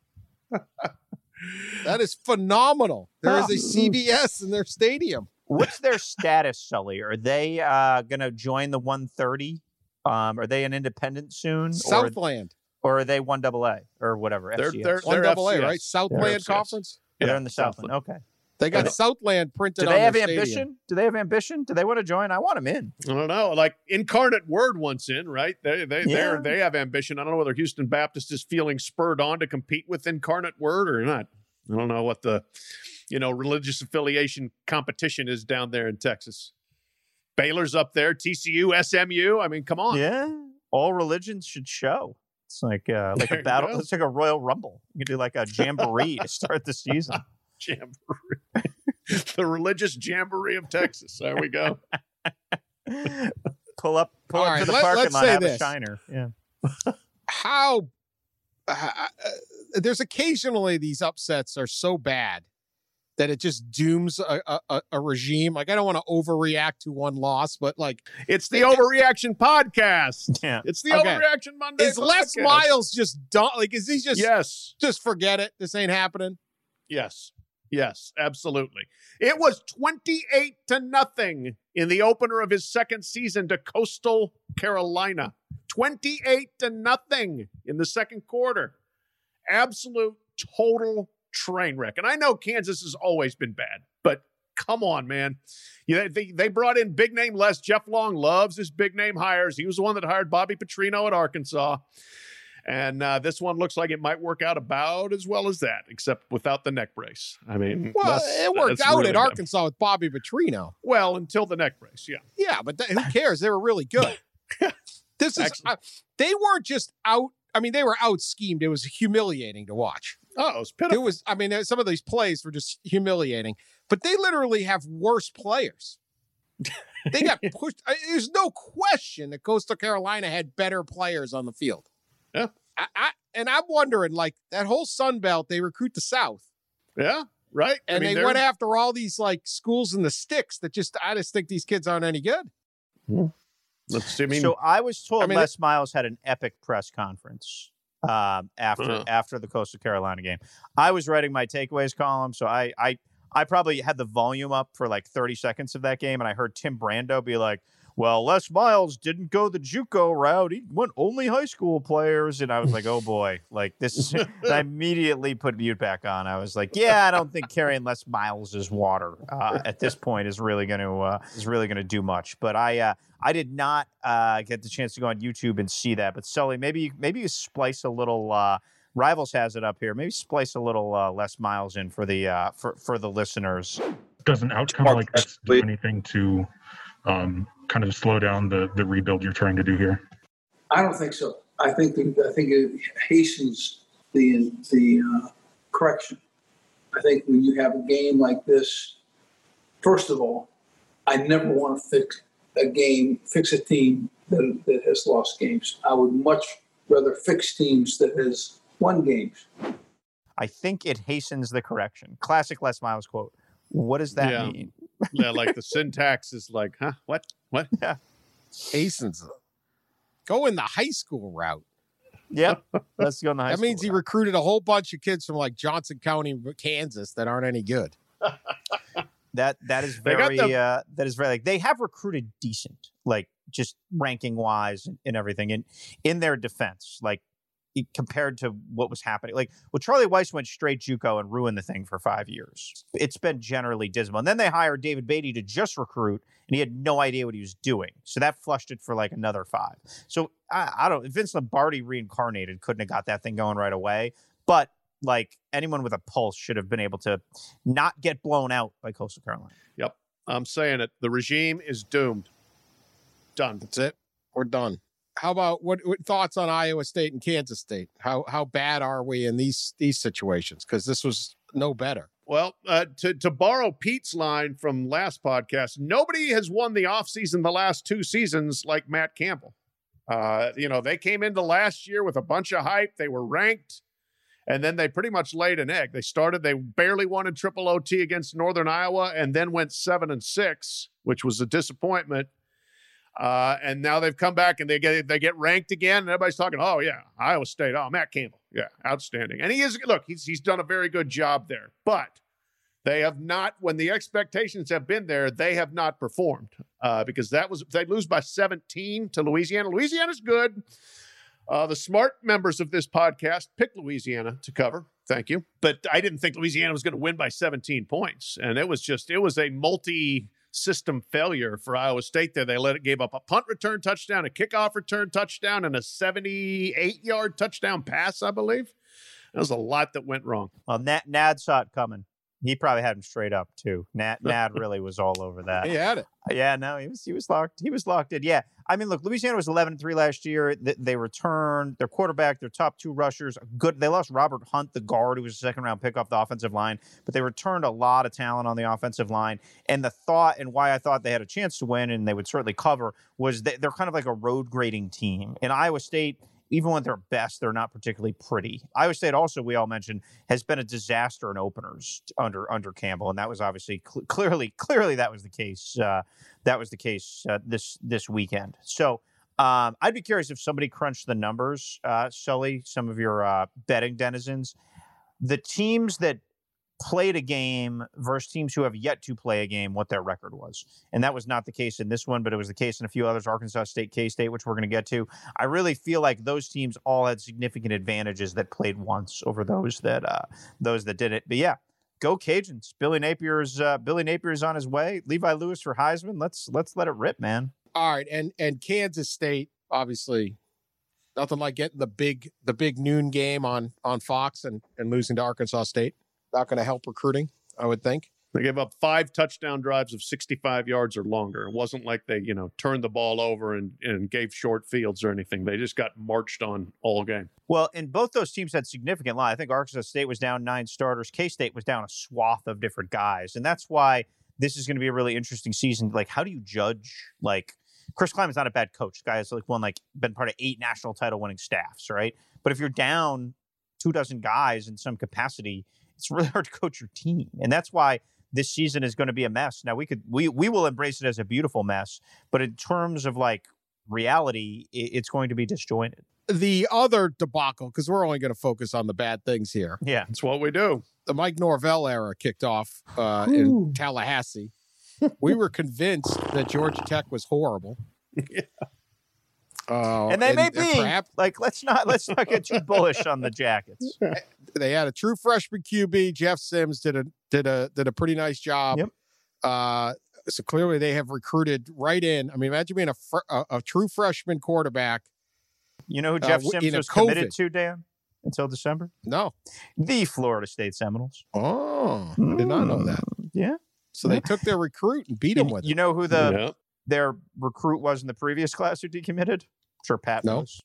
That is phenomenal. There is a CVS in their stadium. What's their status, Sully? Are they uh, going to join the 130? Um, are they an independent soon? Southland, or are they 1 double A or whatever? They're- FCS? they're- one double A, FCS. right? Southland FCS. Conference. they're in the Southland. Okay. They got they- Southland printed Do on they have their ambition? stadium. Do they have ambition? Do they want to join? I want them in. I don't know. Like Incarnate Word once in, right? They they Yeah. they're they have ambition. I don't know whether Houston Baptist is feeling spurred on to compete with Incarnate Word or not. I don't know what the you know religious affiliation competition is down there in Texas. Baylor's up there, TCU, SMU. I mean, come on. Yeah. All religions should show. It's like uh, like There a battle. go. It's like a Royal Rumble. You can do like a jamboree to start the season. Jamboree. the religious jamboree of Texas. There we go. pull up, pull All up right, to the let- parking let's lot, have this. a shiner. Yeah. How uh, uh, there's occasionally these upsets are so bad that it just dooms a, a- a, a regime. Like I don't want to overreact to one loss, but like It's the overreaction podcast. Yeah. It's the Okay. overreaction Monday. is Les. Miles just done? Like is he just Yes. just forget it? This ain't happening. Yes. Yes, absolutely. It was 28 to nothing in the opener of his second season to Coastal Carolina. 28 to nothing in the second quarter. Absolute total train wreck. And I know Kansas has always been bad, but come on, man. Yeah, they, they brought in big name Les. Jeff Long loves his big name hires. He was the one that hired Bobby Petrino at Arkansas. And uh, this one looks like it might work out about as well as that, except without the neck brace. I mean, Well, it worked out really at dumb. Arkansas with Bobby Petrino. Well, until the neck brace, yeah. Yeah, but th- who cares? They were really good. this is, uh, they weren't just out. I mean, they were out schemed. It was humiliating to watch. Oh, it was It was. I mean, some of these plays were just humiliating. But they literally have worse players. They got pushed. There's no question that Coastal Carolina had better players on the field. Yeah. I, I, and I'm wondering, like that whole Sun Belt, they recruit the South, Yeah, right. I and mean, they they're- went after all these like schools in the sticks that just. I just think these kids aren't any good. Let's see. I mean, so I was told I mean, Les Miles had an epic press conference um, after Uh-huh. after the Coastal Carolina game. I was writing my takeaways column, so I I I probably had the volume up for like 30 seconds of that game, and I heard Tim Brando be like, "Well, Les Miles didn't go the JUCO route; he went only high school players." And I was like, "Oh boy!" Like this, and I immediately put mute back on. I was like, "Yeah, I don't think carrying Les Miles' is water uh, at this point is really going to uh, is really going to do much." But I uh, I did not uh, get the chance to go on YouTube and see that. But Sully, maybe you- maybe you splice a little. Uh, Rivals has it up here. Maybe splice a little uh, Les Miles in for the uh, for for the listeners. does an outcome like this do anything to um, kind of slow down the, the rebuild you're trying to do here? I don't think so. I think the, I think it hastens the the uh, correction. I think when you have a game like this, first of all, I never want to fix a game, fix a team that, that has lost games. I would much rather fix teams that has won games. I think it hastens the correction. Classic Les Miles quote. What does that Yeah. mean? yeah, like the syntax is like, huh? What? What? Yeah. Hastens, go in the high school route. Yep. Let's go in the high that means school he recruited a whole bunch of kids from like Johnson County, Kansas, that aren't any good. That that is very the- uh, that is very like they have recruited decent, like just ranking wise and, and everything. And in their defense, like it- compared to what was happening, like well, Charlie Weis went straight JUCO and ruined the thing for five years. It's been generally dismal. And then they hired David Beaty to just recruit, and he had no idea what he was doing. So that flushed it for like another five. So I, I don't. Vince Lombardi reincarnated couldn't have got that thing going right away, but. Like anyone with a pulse should have been able to not get blown out by Coastal Carolina. Yep. I'm saying it. The regime is doomed. Done. That's it. We're done. How about what, what thoughts on Iowa State and Kansas State? How how bad are we in these these situations? Because this was no better. Well, uh, to to borrow Pete's line from last podcast, nobody has won the offseason the last two seasons like Matt Campbell. Uh, you know, they came into last year with a bunch of hype. They were ranked, and then they pretty much laid an egg. They started, they barely won in triple OT against Northern Iowa, and then went seven and six, which was a disappointment. Uh, and now they've come back and they get they get ranked again. And everybody's talking, oh yeah, Iowa State. Oh, Matt Campbell, yeah, outstanding. And he is look, he's he's done a very good job there. But they have not, when the expectations have been there, they have not performed uh, because that was they lose by 17 to Louisiana. Louisiana's good. Uh, the smart members of this podcast picked Louisiana to cover. Thank you. But I didn't think Louisiana was going to win by 17 points. And it was just, it was a multi system failure for Iowa State there. They let it gave up a punt return touchdown, a kickoff return touchdown, and a 78 yard touchdown pass, I believe. There was a lot that went wrong. Well, Nad, Nad saw it coming. He probably had him straight up too. Nad, Nad really was all over that. He had it. Yeah, no, he was he was locked. He was locked in. Yeah, I mean, look, Louisiana was eleven and three last year. They, they returned their quarterback, their top two rushers. Good. They lost Robert Hunt, the guard, who was a second round pick off the offensive line, but they returned a lot of talent on the offensive line. And the thought and why I thought they had a chance to win and they would certainly cover was that they're kind of like a road grading team. In Iowa State even when they're best, they're not particularly pretty. Iowa State also, we all mentioned, has been a disaster in openers under under Campbell, and that was obviously cl- clearly clearly that was the case. Uh, that was the case uh, this this weekend. So. Um, I'd be curious if somebody crunched the numbers, uh, Sully, some of your uh, betting denizens. The teams that played a game versus teams who have yet to play a game what their record was. And that was not the case in this one, but it was the case in a few others, Arkansas State, K State, which we're going to get to. I really feel like those teams all had significant advantages that played once over those that uh, those that didn't. But yeah, go Cajuns. Billy Napier's uh, Billy Napier's on his way. Levi Lewis for Heisman. Let's let's let it rip, man. All right, and and Kansas State obviously nothing like getting the big the big noon game on on Fox and and losing to Arkansas State not going to help recruiting, I would think. They gave up five touchdown drives of 65 yards or longer. It wasn't like they, you know, turned the ball over and, and gave short fields or anything. They just got marched on all game. Well, and both those teams had significant line. I think Arkansas State was down nine starters. K State was down a swath of different guys. And that's why this is going to be a really interesting season. Like, how do you judge, like, Chris Klieman's not a bad coach. The guy has like won like been part of eight national title winning staffs, right? But if you're down two dozen guys in some capacity, it's really hard to coach your team. And that's why this season is going to be a mess. Now we could we we will embrace it as a beautiful mess, but in terms of like reality, it's going to be disjointed. The other debacle, because we're only going to focus on the bad things here. Yeah, that's what we do. The Mike Norvell era kicked off uh, in Tallahassee. we were convinced that Georgia Tech was horrible. yeah. Uh, and they may be perhaps, like let's not let's not get too bullish on the Jackets. They had a true freshman QB. Jeff Sims did a did a did a pretty nice job. Yep. Uh, so clearly they have recruited right in. I mean, imagine being a fr- a, a, true freshman quarterback. You know who Jeff uh, Sims was COVID. committed to, Dan, until December? No, the Florida State Seminoles. Oh, I did not know that. Mm, yeah. So they took their recruit and beat him with. You it. know who the their recruit was in the previous class who decommitted? I'm sure Pat no. knows.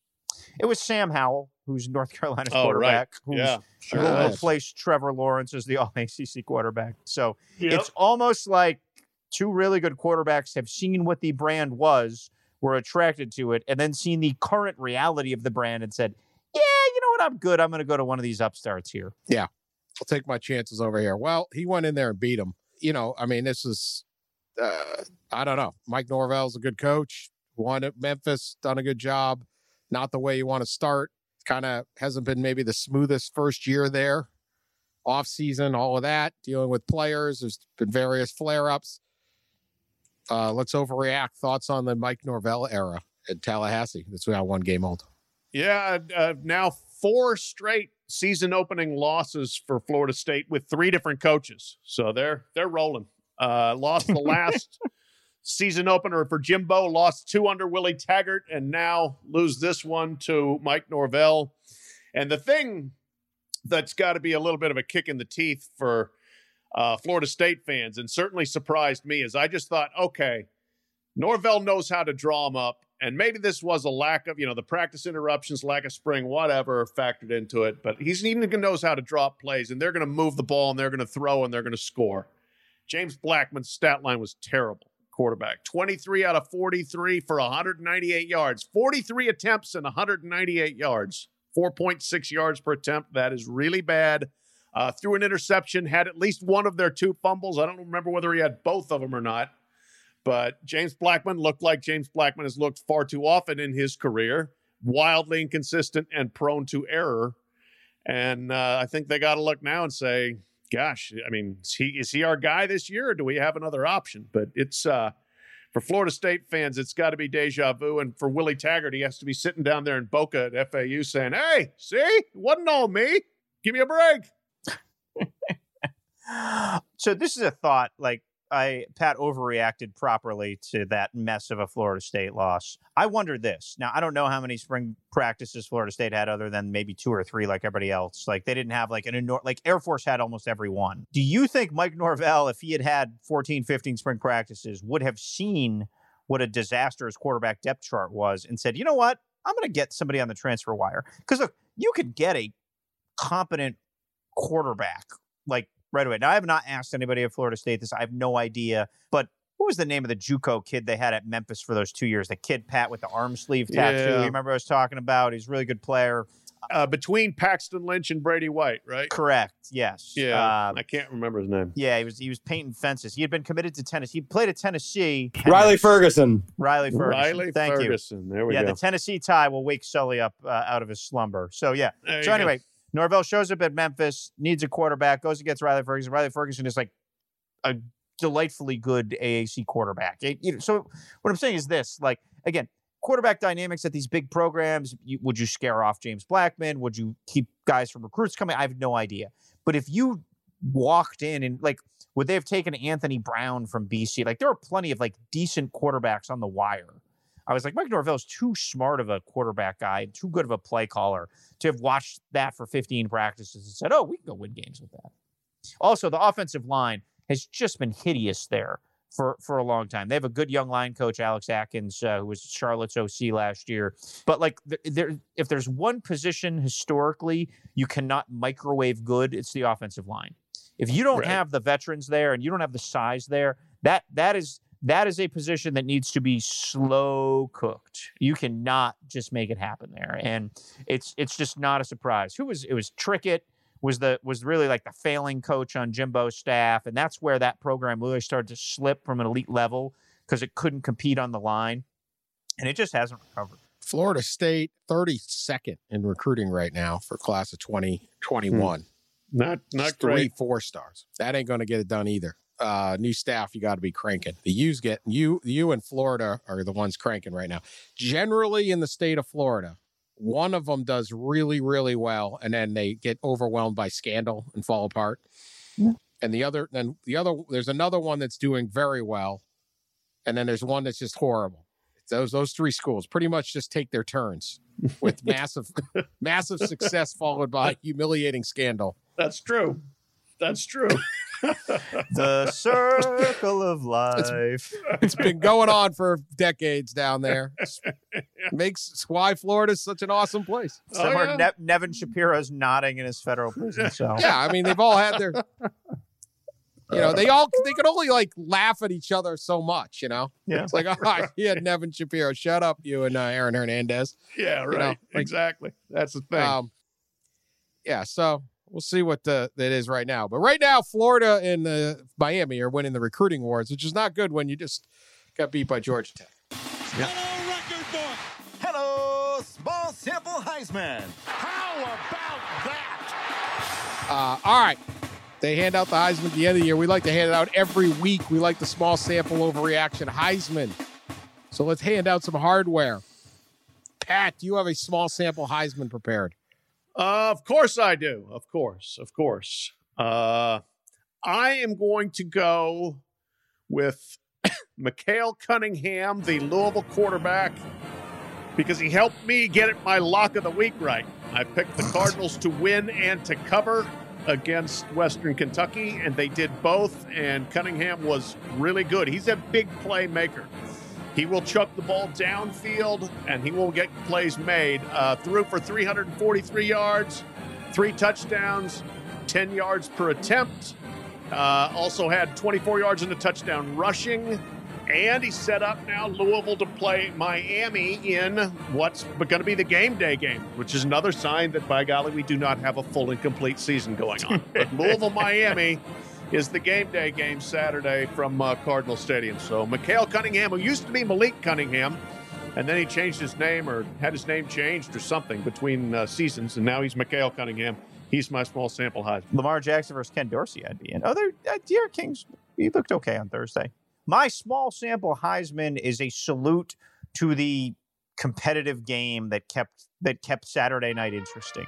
It was Sam Howell, who's North Carolina's oh, quarterback, right. who's yeah, sure will replace Trevor Lawrence as the All ACC quarterback. So yep. it's almost like two really good quarterbacks have seen what the brand was, were attracted to it, and then seen the current reality of the brand and said, "Yeah, you know what? I'm good. I'm going to go to one of these upstarts here." Yeah, I'll take my chances over here. Well, he went in there and beat him. You know, I mean, this is uh, I don't know. Mike Norvell's a good coach. Won at Memphis, done a good job. Not the way you want to start. Kind of hasn't been maybe the smoothest first year there. Off season, all of that, dealing with players. There's been various flare ups. Uh, let's overreact. Thoughts on the Mike Norvell era at Tallahassee? That's now one game old. Yeah, uh, now four straight season opening losses for Florida State with three different coaches. So they're they're rolling. Uh, lost the last season opener for Jimbo, lost two under Willie Taggart, and now lose this one to Mike Norvell. And the thing that's got to be a little bit of a kick in the teeth for uh, Florida State fans, and certainly surprised me, is I just thought, okay, Norvell knows how to draw them up. And maybe this was a lack of, you know, the practice interruptions, lack of spring, whatever factored into it. But he's even knows how to draw up plays, and they're going to move the ball, and they're going to throw, and they're going to score. James Blackman's stat line was terrible. Quarterback 23 out of 43 for 198 yards, 43 attempts and 198 yards, 4.6 yards per attempt. That is really bad. Uh, threw an interception, had at least one of their two fumbles. I don't remember whether he had both of them or not. But James Blackman looked like James Blackman has looked far too often in his career, wildly inconsistent and prone to error. And uh, I think they got to look now and say, gosh, I mean, is he, is he our guy this year or do we have another option? But it's uh, for Florida State fans, it's got to be deja vu. And for Willie Taggart, he has to be sitting down there in Boca at FAU saying, hey, see, it wasn't all me. Give me a break. so this is a thought like I Pat overreacted properly to that mess of a Florida State loss. I wonder this. Now I don't know how many spring practices Florida State had other than maybe two or three like everybody else. Like they didn't have like an enormous like Air Force had almost every one. Do you think Mike Norvell if he had had 14 15 spring practices would have seen what a disastrous quarterback depth chart was and said, "You know what? I'm going to get somebody on the transfer wire." Cuz look, you could get a competent quarterback like right away. Now, I have not asked anybody at Florida State this. I have no idea. But what was the name of the JUCO kid they had at Memphis for those two years? The kid Pat with the arm sleeve tattoo. Yeah. You remember I was talking about? He's a really good player. Uh, between Paxton Lynch and Brady White, right? Correct. Yes. Yeah. Um, I can't remember his name. yeah, he was he was painting fences. He had been committed to Tennessee. He played at Tennessee. Riley Ferguson. Riley Ferguson. Riley Thank Ferguson. There you. we Yeah, go. Yeah, the Tennessee tie will wake Sully up uh, out of his slumber. So yeah. There so anyway, go. Norvell shows up at Memphis, needs a quarterback, goes against Riley Ferguson. Riley Ferguson is like a delightfully good AAC quarterback. It- you know, so what I'm saying is this: like again, quarterback dynamics at these big programs. You, would you scare off James Blackman? Would you keep guys from recruits coming? I have no idea. But if you walked in and like, would they have taken Anthony Brown from BC? Like, there are plenty of like decent quarterbacks on the wire. I was like, Mike Norvell Norvell's too smart of a quarterback guy, too good of a play caller to have watched that for 15 practices and said, oh, we can go win games with that. Also, the offensive line has just been hideous there for, for a long time. They have a good young line coach, Alex Atkins, uh, who was Charlotte's OC last year. But like, there, if there's one position historically you cannot microwave good, it's the offensive line. If you don't Right. have the veterans there and you don't have the size there, that that is that is a position that needs to be slow cooked. You cannot just make it happen there, and it's it's just not a surprise. Who was it? Was Trickett was the was really like the failing coach on Jimbo's staff, and that's where that program really started to slip from an elite level because it couldn't compete on the line, and it just hasn't recovered. Florida State, 32nd in recruiting right now for class of 2021. Hmm. Not not three great. four stars. That ain't going to get it done either. Uh, new staff, you got to be cranking. The U's get you. You and Florida are the ones cranking right now. Generally, in the state of Florida, one of them does really, really well, and then they get overwhelmed by scandal and fall apart. And the other, then the other, there's another one that's doing very well, and then there's one that's just horrible. Those those three schools pretty much just take their turns with massive, massive success followed by humiliating scandal. That's true. That's true. The circle of life. It's been going on for decades down there. It's- Makes it's why Florida's such an awesome place. Somewhere Oh, yeah. Ne- Nevin Shapiro's nodding in his federal prison cell. Yeah, I mean they've all had their you know, they all they could only like laugh at each other so much, you know. Yeah. It's like, oh, yeah, Nevin Shapiro, shut up, you and uh, Aaron Hernandez. yeah, right. know, like- exactly. That's the thing. Um, yeah, so we'll see what the that is right now. But right now, Florida and uh, Miami are winning the recruiting wars, which is not good when you just got beat by Georgia Tech. Hello, record book. Hello, small sample Heisman. How about that? Uh, all right. They hand out the Heisman at the end of the year. We like to hand it out every week. We like the small sample overreaction Heisman. So let's hand out some hardware. Pat, do you have a small sample Heisman prepared? Uh, of course I do. Of course. Of course. Uh, I am going to go with Mikhail Cunningham, the Louisville quarterback, because he helped me get it my lock of the week right. I picked the Cardinals to win and to cover against Western Kentucky, and they did both. And Cunningham was really good. He's a big playmaker. He will chuck the ball downfield and he will get plays made. Uh, threw for 343 yards, three touchdowns, 10 yards per attempt. Uh, also had 24 yards and a touchdown rushing. And he set up now Louisville to play Miami in what's going to be the game day game, which is another sign that, by golly, we do not have a full and complete season going on. but Louisville, Miami is the game day game Saturday from uh, Cardinal Stadium. So Malik Cunningham, who used to be Malik Cunningham, and then he changed his name or had his name changed or something between uh, seasons, and now he's Malik Cunningham. He's my small sample high. Lamar Jackson versus Ken Dorsey, I'd be in. Other uh, D'Eriq King's, he looked okay on Thursday. My small sample Heisman is a salute to the competitive game that kept that kept Saturday night interesting.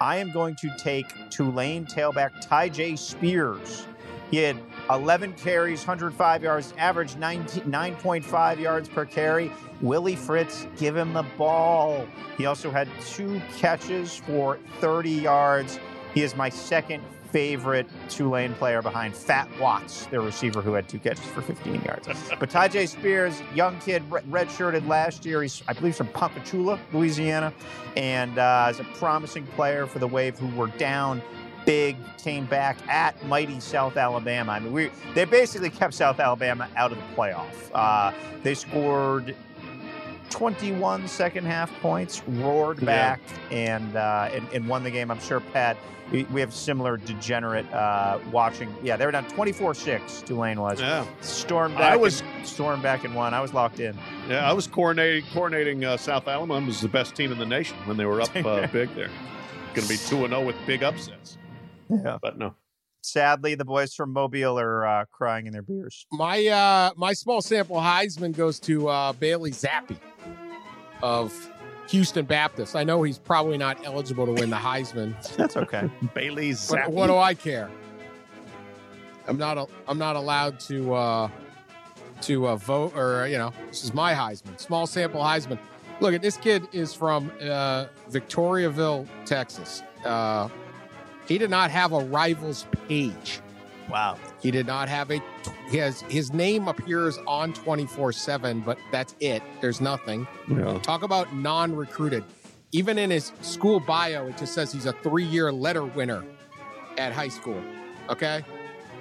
I am going to take Tulane tailback Tyjae Spears. He had 11 carries, 105 yards, average 9.5 yards per carry. Willie Fritz, give him the ball. He also had two catches for 30 yards. He is my second favorite Tulane player behind Fat Watts, their receiver who had two catches for 15 yards. but Tyjae Spears, young kid, redshirted last year. He's, I believe, from Ponchatoula, Louisiana, and uh, is a promising player for the Wave who were down big, came back at mighty South Alabama. I mean, we they basically kept South Alabama out of the playoff. Uh, they scored 21 second half points, roared Yeah. back, and, uh, and and won the game. I'm sure Pat. We we have similar degenerate uh, watching. Yeah, they were down 24-6. Tulane was. Yeah. Stormed I was- and, stormed back and won. I was locked in. Yeah, I was coordinating, coordinating uh, South Alabama was the best team in the nation when they were up uh, big there. Going to be 2 0 with big upsets. Yeah. But no. Sadly, the boys from Mobile are uh, crying in their beers. My uh my small sample Heisman goes to uh Bailey Zappe of Houston Baptist. I know he's probably not eligible to win the Heisman. That's okay. Bailey But what do I care? I'm not a, I'm not allowed to uh to uh, vote or you know this is my Heisman small sample Heisman. Look at this kid is from uh, Victoriaville, Texas. Uh, he did not have a rivals page. Wow. He did not have a. He has his name appears on 24 seven, but that's it. There's nothing. Yeah. Talk about non-recruited. Even in his school bio, it just says he's a three-year letter winner at high school. Okay,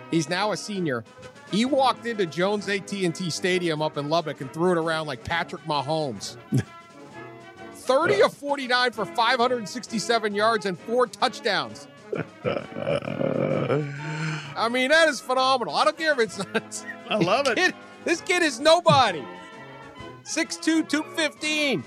he's now a senior. He walked into Jones AT&T Stadium up in Lubbock and threw it around like Patrick Mahomes. 30 of 49 for 567 yards and four touchdowns. I mean, that is phenomenal. I don't care if it's. not. I love it. Kid, this kid is nobody. 6'2, 215.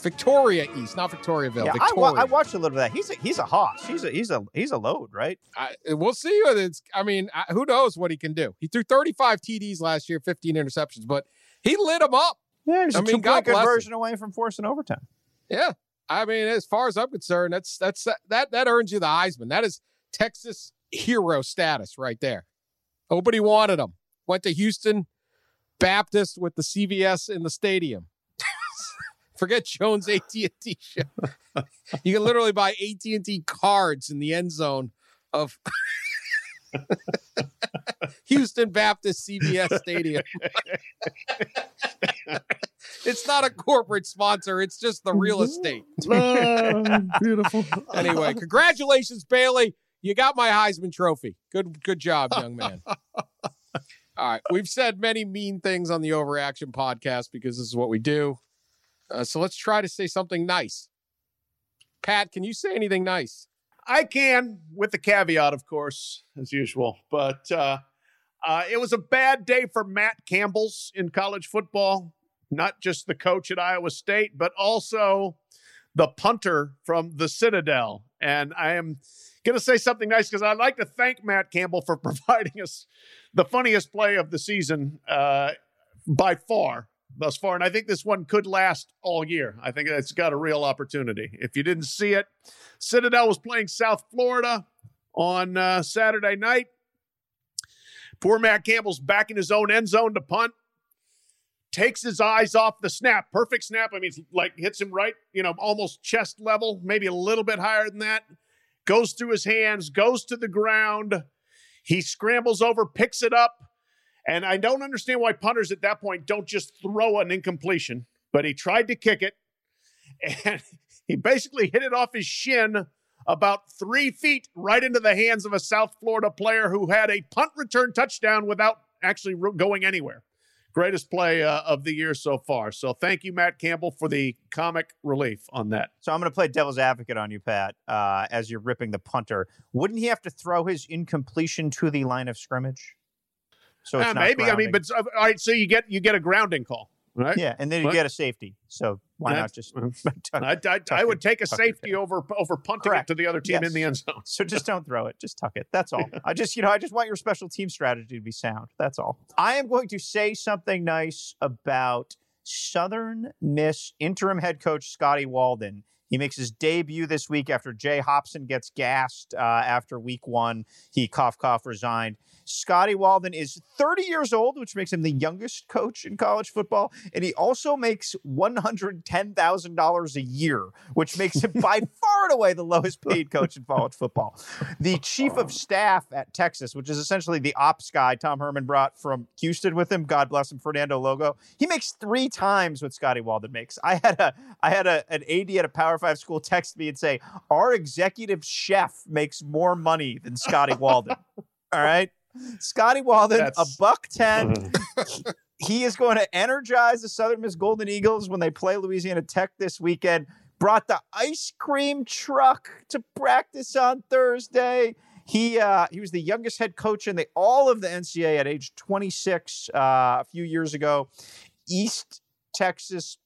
Victoria East, not Victoriaville. Yeah, I, wa- I watched a little bit of that. He's a, he's a hoss. He's a he's a he's a load, right? I, we'll see whether it's. I mean, I, who knows what he can do? He threw 35 TDs last year, 15 interceptions, but he lit them up. Yeah, he's I a mean, two God point conversion away from forcing overtime. Yeah, I mean, as far as I'm concerned, that's that's that that earns you the Heisman. That is Texas hero status right there. Nobody wanted him. Went to Houston Baptist with the CVS in the stadium. Forget Jones AT&T show. You can literally buy AT&T cards in the end zone of Houston Baptist CVS Stadium. it's not a corporate sponsor, it's just the real estate. beautiful. Anyway, congratulations, Bailey. You got my Heisman Trophy. Good, good job, young man. All right, we've said many mean things on the Overreaction podcast because this is what we do. Uh, so let's try to say something nice. Pat, can you say anything nice? I can, with the caveat, of course, as usual. But uh, uh, it was a bad day for Matt Campbell's in college football. Not just the coach at Iowa State, but also the punter from the Citadel. And I am going to say something nice because I'd like to thank Matt Campbell for providing us the funniest play of the season uh, by far thus far. And I think this one could last all year. I think it's got a real opportunity. If you didn't see it, Citadel was playing South Florida on uh, Saturday night. Poor Matt Campbell's back in his own end zone to punt. Takes his eyes off the snap. Perfect snap. I mean, like hits him right, you know, almost chest level, maybe a little bit higher than that. Goes through his hands, goes to the ground. He scrambles over, picks it up, And I don't understand why punters at that point don't just throw an incompletion, but he tried to kick it and he basically hit it off his shin about three feet right into the hands of a South Florida player who had a punt return touchdown without actually going anywhere. Greatest play uh, of the year so far. So thank you, Matt Campbell, for the comic relief on that. So I'm going to play devil's advocate on you, Pat, uh, as you're ripping the punter. Wouldn't he have to throw his incompletion to the line of scrimmage? So uh, maybe. Grounding. I mean, but all right. So you get you get a grounding call, right? Yeah, and then you get a safety. So why not just? I, I, I would take a safety over over punting Correct. it to the other team Yes. in the end zone. So just don't throw it. Just tuck it. That's all. I just, you know, I just want your special team strategy to be sound. That's all. I am going to say something nice about Southern Miss interim head coach Scotty Walden. He makes his debut this week after Jay Hopson gets gassed uh, after week one. He cough cough resigned. Scotty Walden is 30 years old, which makes him the youngest coach in college football. And he also makes $110,000 a year, which makes him by far and away the lowest paid coach in college football. The chief of staff at Texas, which is essentially the ops guy Tom Herman brought from Houston with him, God bless him, Fernando Lovo, he makes three times what Scotty Walden makes. I had a I had a, an AD at a Power Five school text me and say, Our executive chef makes more money than Scotty Walden. All right. Scotty Walden, That's- a buck ten. he is going to energize the Southern Miss Golden Eagles when they play Louisiana Tech this weekend. Brought the ice cream truck to practice on Thursday. He uh, he was the youngest head coach in the all of the NCAA at age 26 uh, a few years ago. East Texas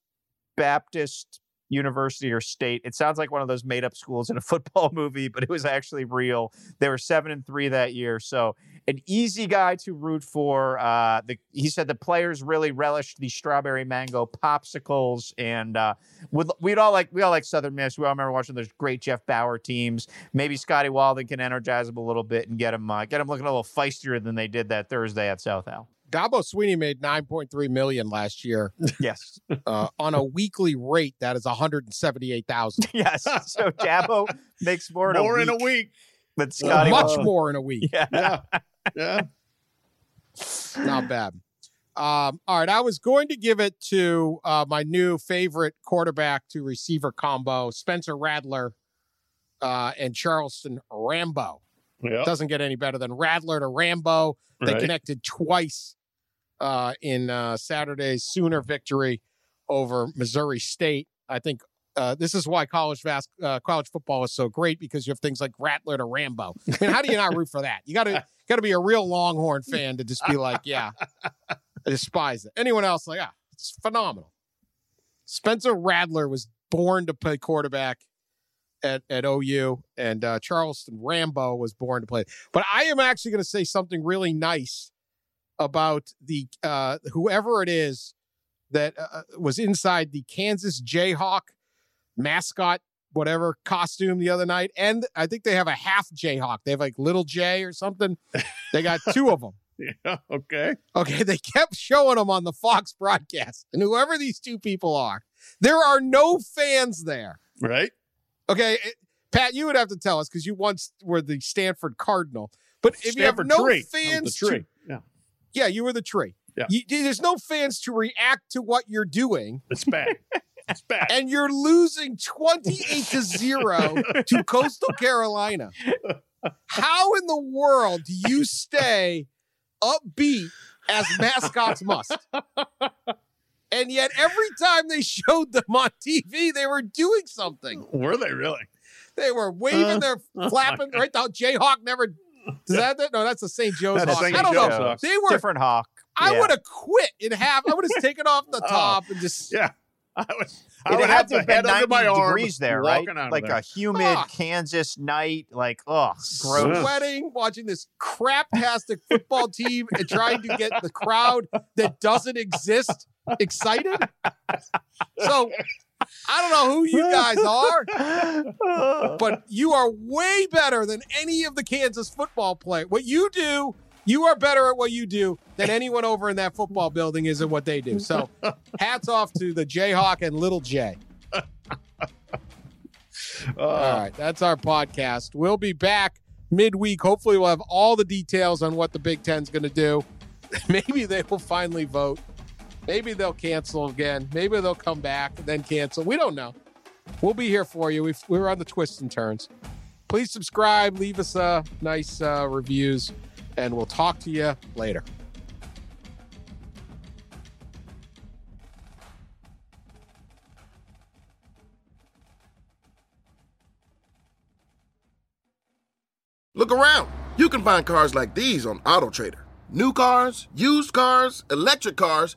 Baptist University or State. It sounds like one of those made up schools in a football movie, but it was actually real. They were seven and three that year, so an easy guy to root for. Uh, the, he said the players really relished the strawberry mango popsicles, and uh, would, we'd all like we all like Southern Miss. We all remember watching those great Jeff Bower teams. Maybe Scotty Walden can energize them a little bit and get them uh, get them looking a little feistier than they did that Thursday at South Al. Dabo Swinney made 9.3 million last year. Yes. Uh, on a weekly rate, that is 178,000. yes. So Dabo makes more in More a in a week week. than Scotty Much Walden. more in a week. Yeah. Yeah. Yeah. Not bad. Um, all right, I was going to give it to uh, my new favorite quarterback to receiver combo, Spencer Rattler uh, and Charleston Rambo. Yeah. Doesn't get any better than Rattler to Rambo. They Right. connected twice uh, in uh, Saturday's Sooner victory over Missouri State. I think uh, this is why college vas- uh, college football is so great because you have things like Rattler to Rambo. I mean, how do you not root for that? You got to got to be a real Longhorn fan to just be like, yeah, I despise it. Anyone else like, ah, it's phenomenal. Spencer Rattler was born to play quarterback at, at OU, and uh, Charleston Rambo was born to play. But I am actually going to say something really nice about the uh, whoever it is that uh, was inside the Kansas Jayhawk mascot, whatever costume the other night, and I think they have a half Jayhawk. They have like little Jay or something. They got two of them. Yeah. Okay. Okay, they kept showing them on the Fox broadcast. And whoever these two people are, there are no fans there. Right. Okay, it- Pat, you would have to tell us because you once were the Stanford Cardinal. But if Stanford you have no tree. Fans, the tree. To, Yeah. you were the tree. Yeah. You- there's no fans to react to what you're doing, It's bad. It's bad. and you're losing 28 to zero to Coastal Carolina. How in the world do you stay upbeat as mascots must? And yet, every time they showed them on TV, they were doing something. Were they really? They were waving uh, their oh flapping right now. Jayhawk never does that, that no, that's the St. Joe's That's Hawk. St. I don't Joe's know. Hawk. They were Different hawk. I Yeah. would have quit in half. I would have taken off the Oh. top and just Yeah. I would, I It would had have to the have been under 90 my arm degrees there, right? walking out of Like there. a humid Fuck. Kansas night. Like, ugh, gross. sweating, watching this craptastic football team and trying to get the crowd that doesn't exist excited. So I don't know who you guys are, but you are way better than any of the Kansas football play. What you do, you are better at what you do than anyone over in that football building is at what they do. So hats off to the Jayhawk and Little J. Oh. All right, that's our podcast. We'll be back midweek. Hopefully, we'll have all the details on what the Big Ten's going to do. maybe they will finally vote. Maybe they'll cancel again. Maybe they'll come back and then cancel. We don't know. We'll be here for you. We've, we're on the twists and turns. Please subscribe, leave us uh, nice uh, reviews, and we'll talk to you later. Look around. You can find cars like these on AutoTrader. New cars, used cars, electric cars,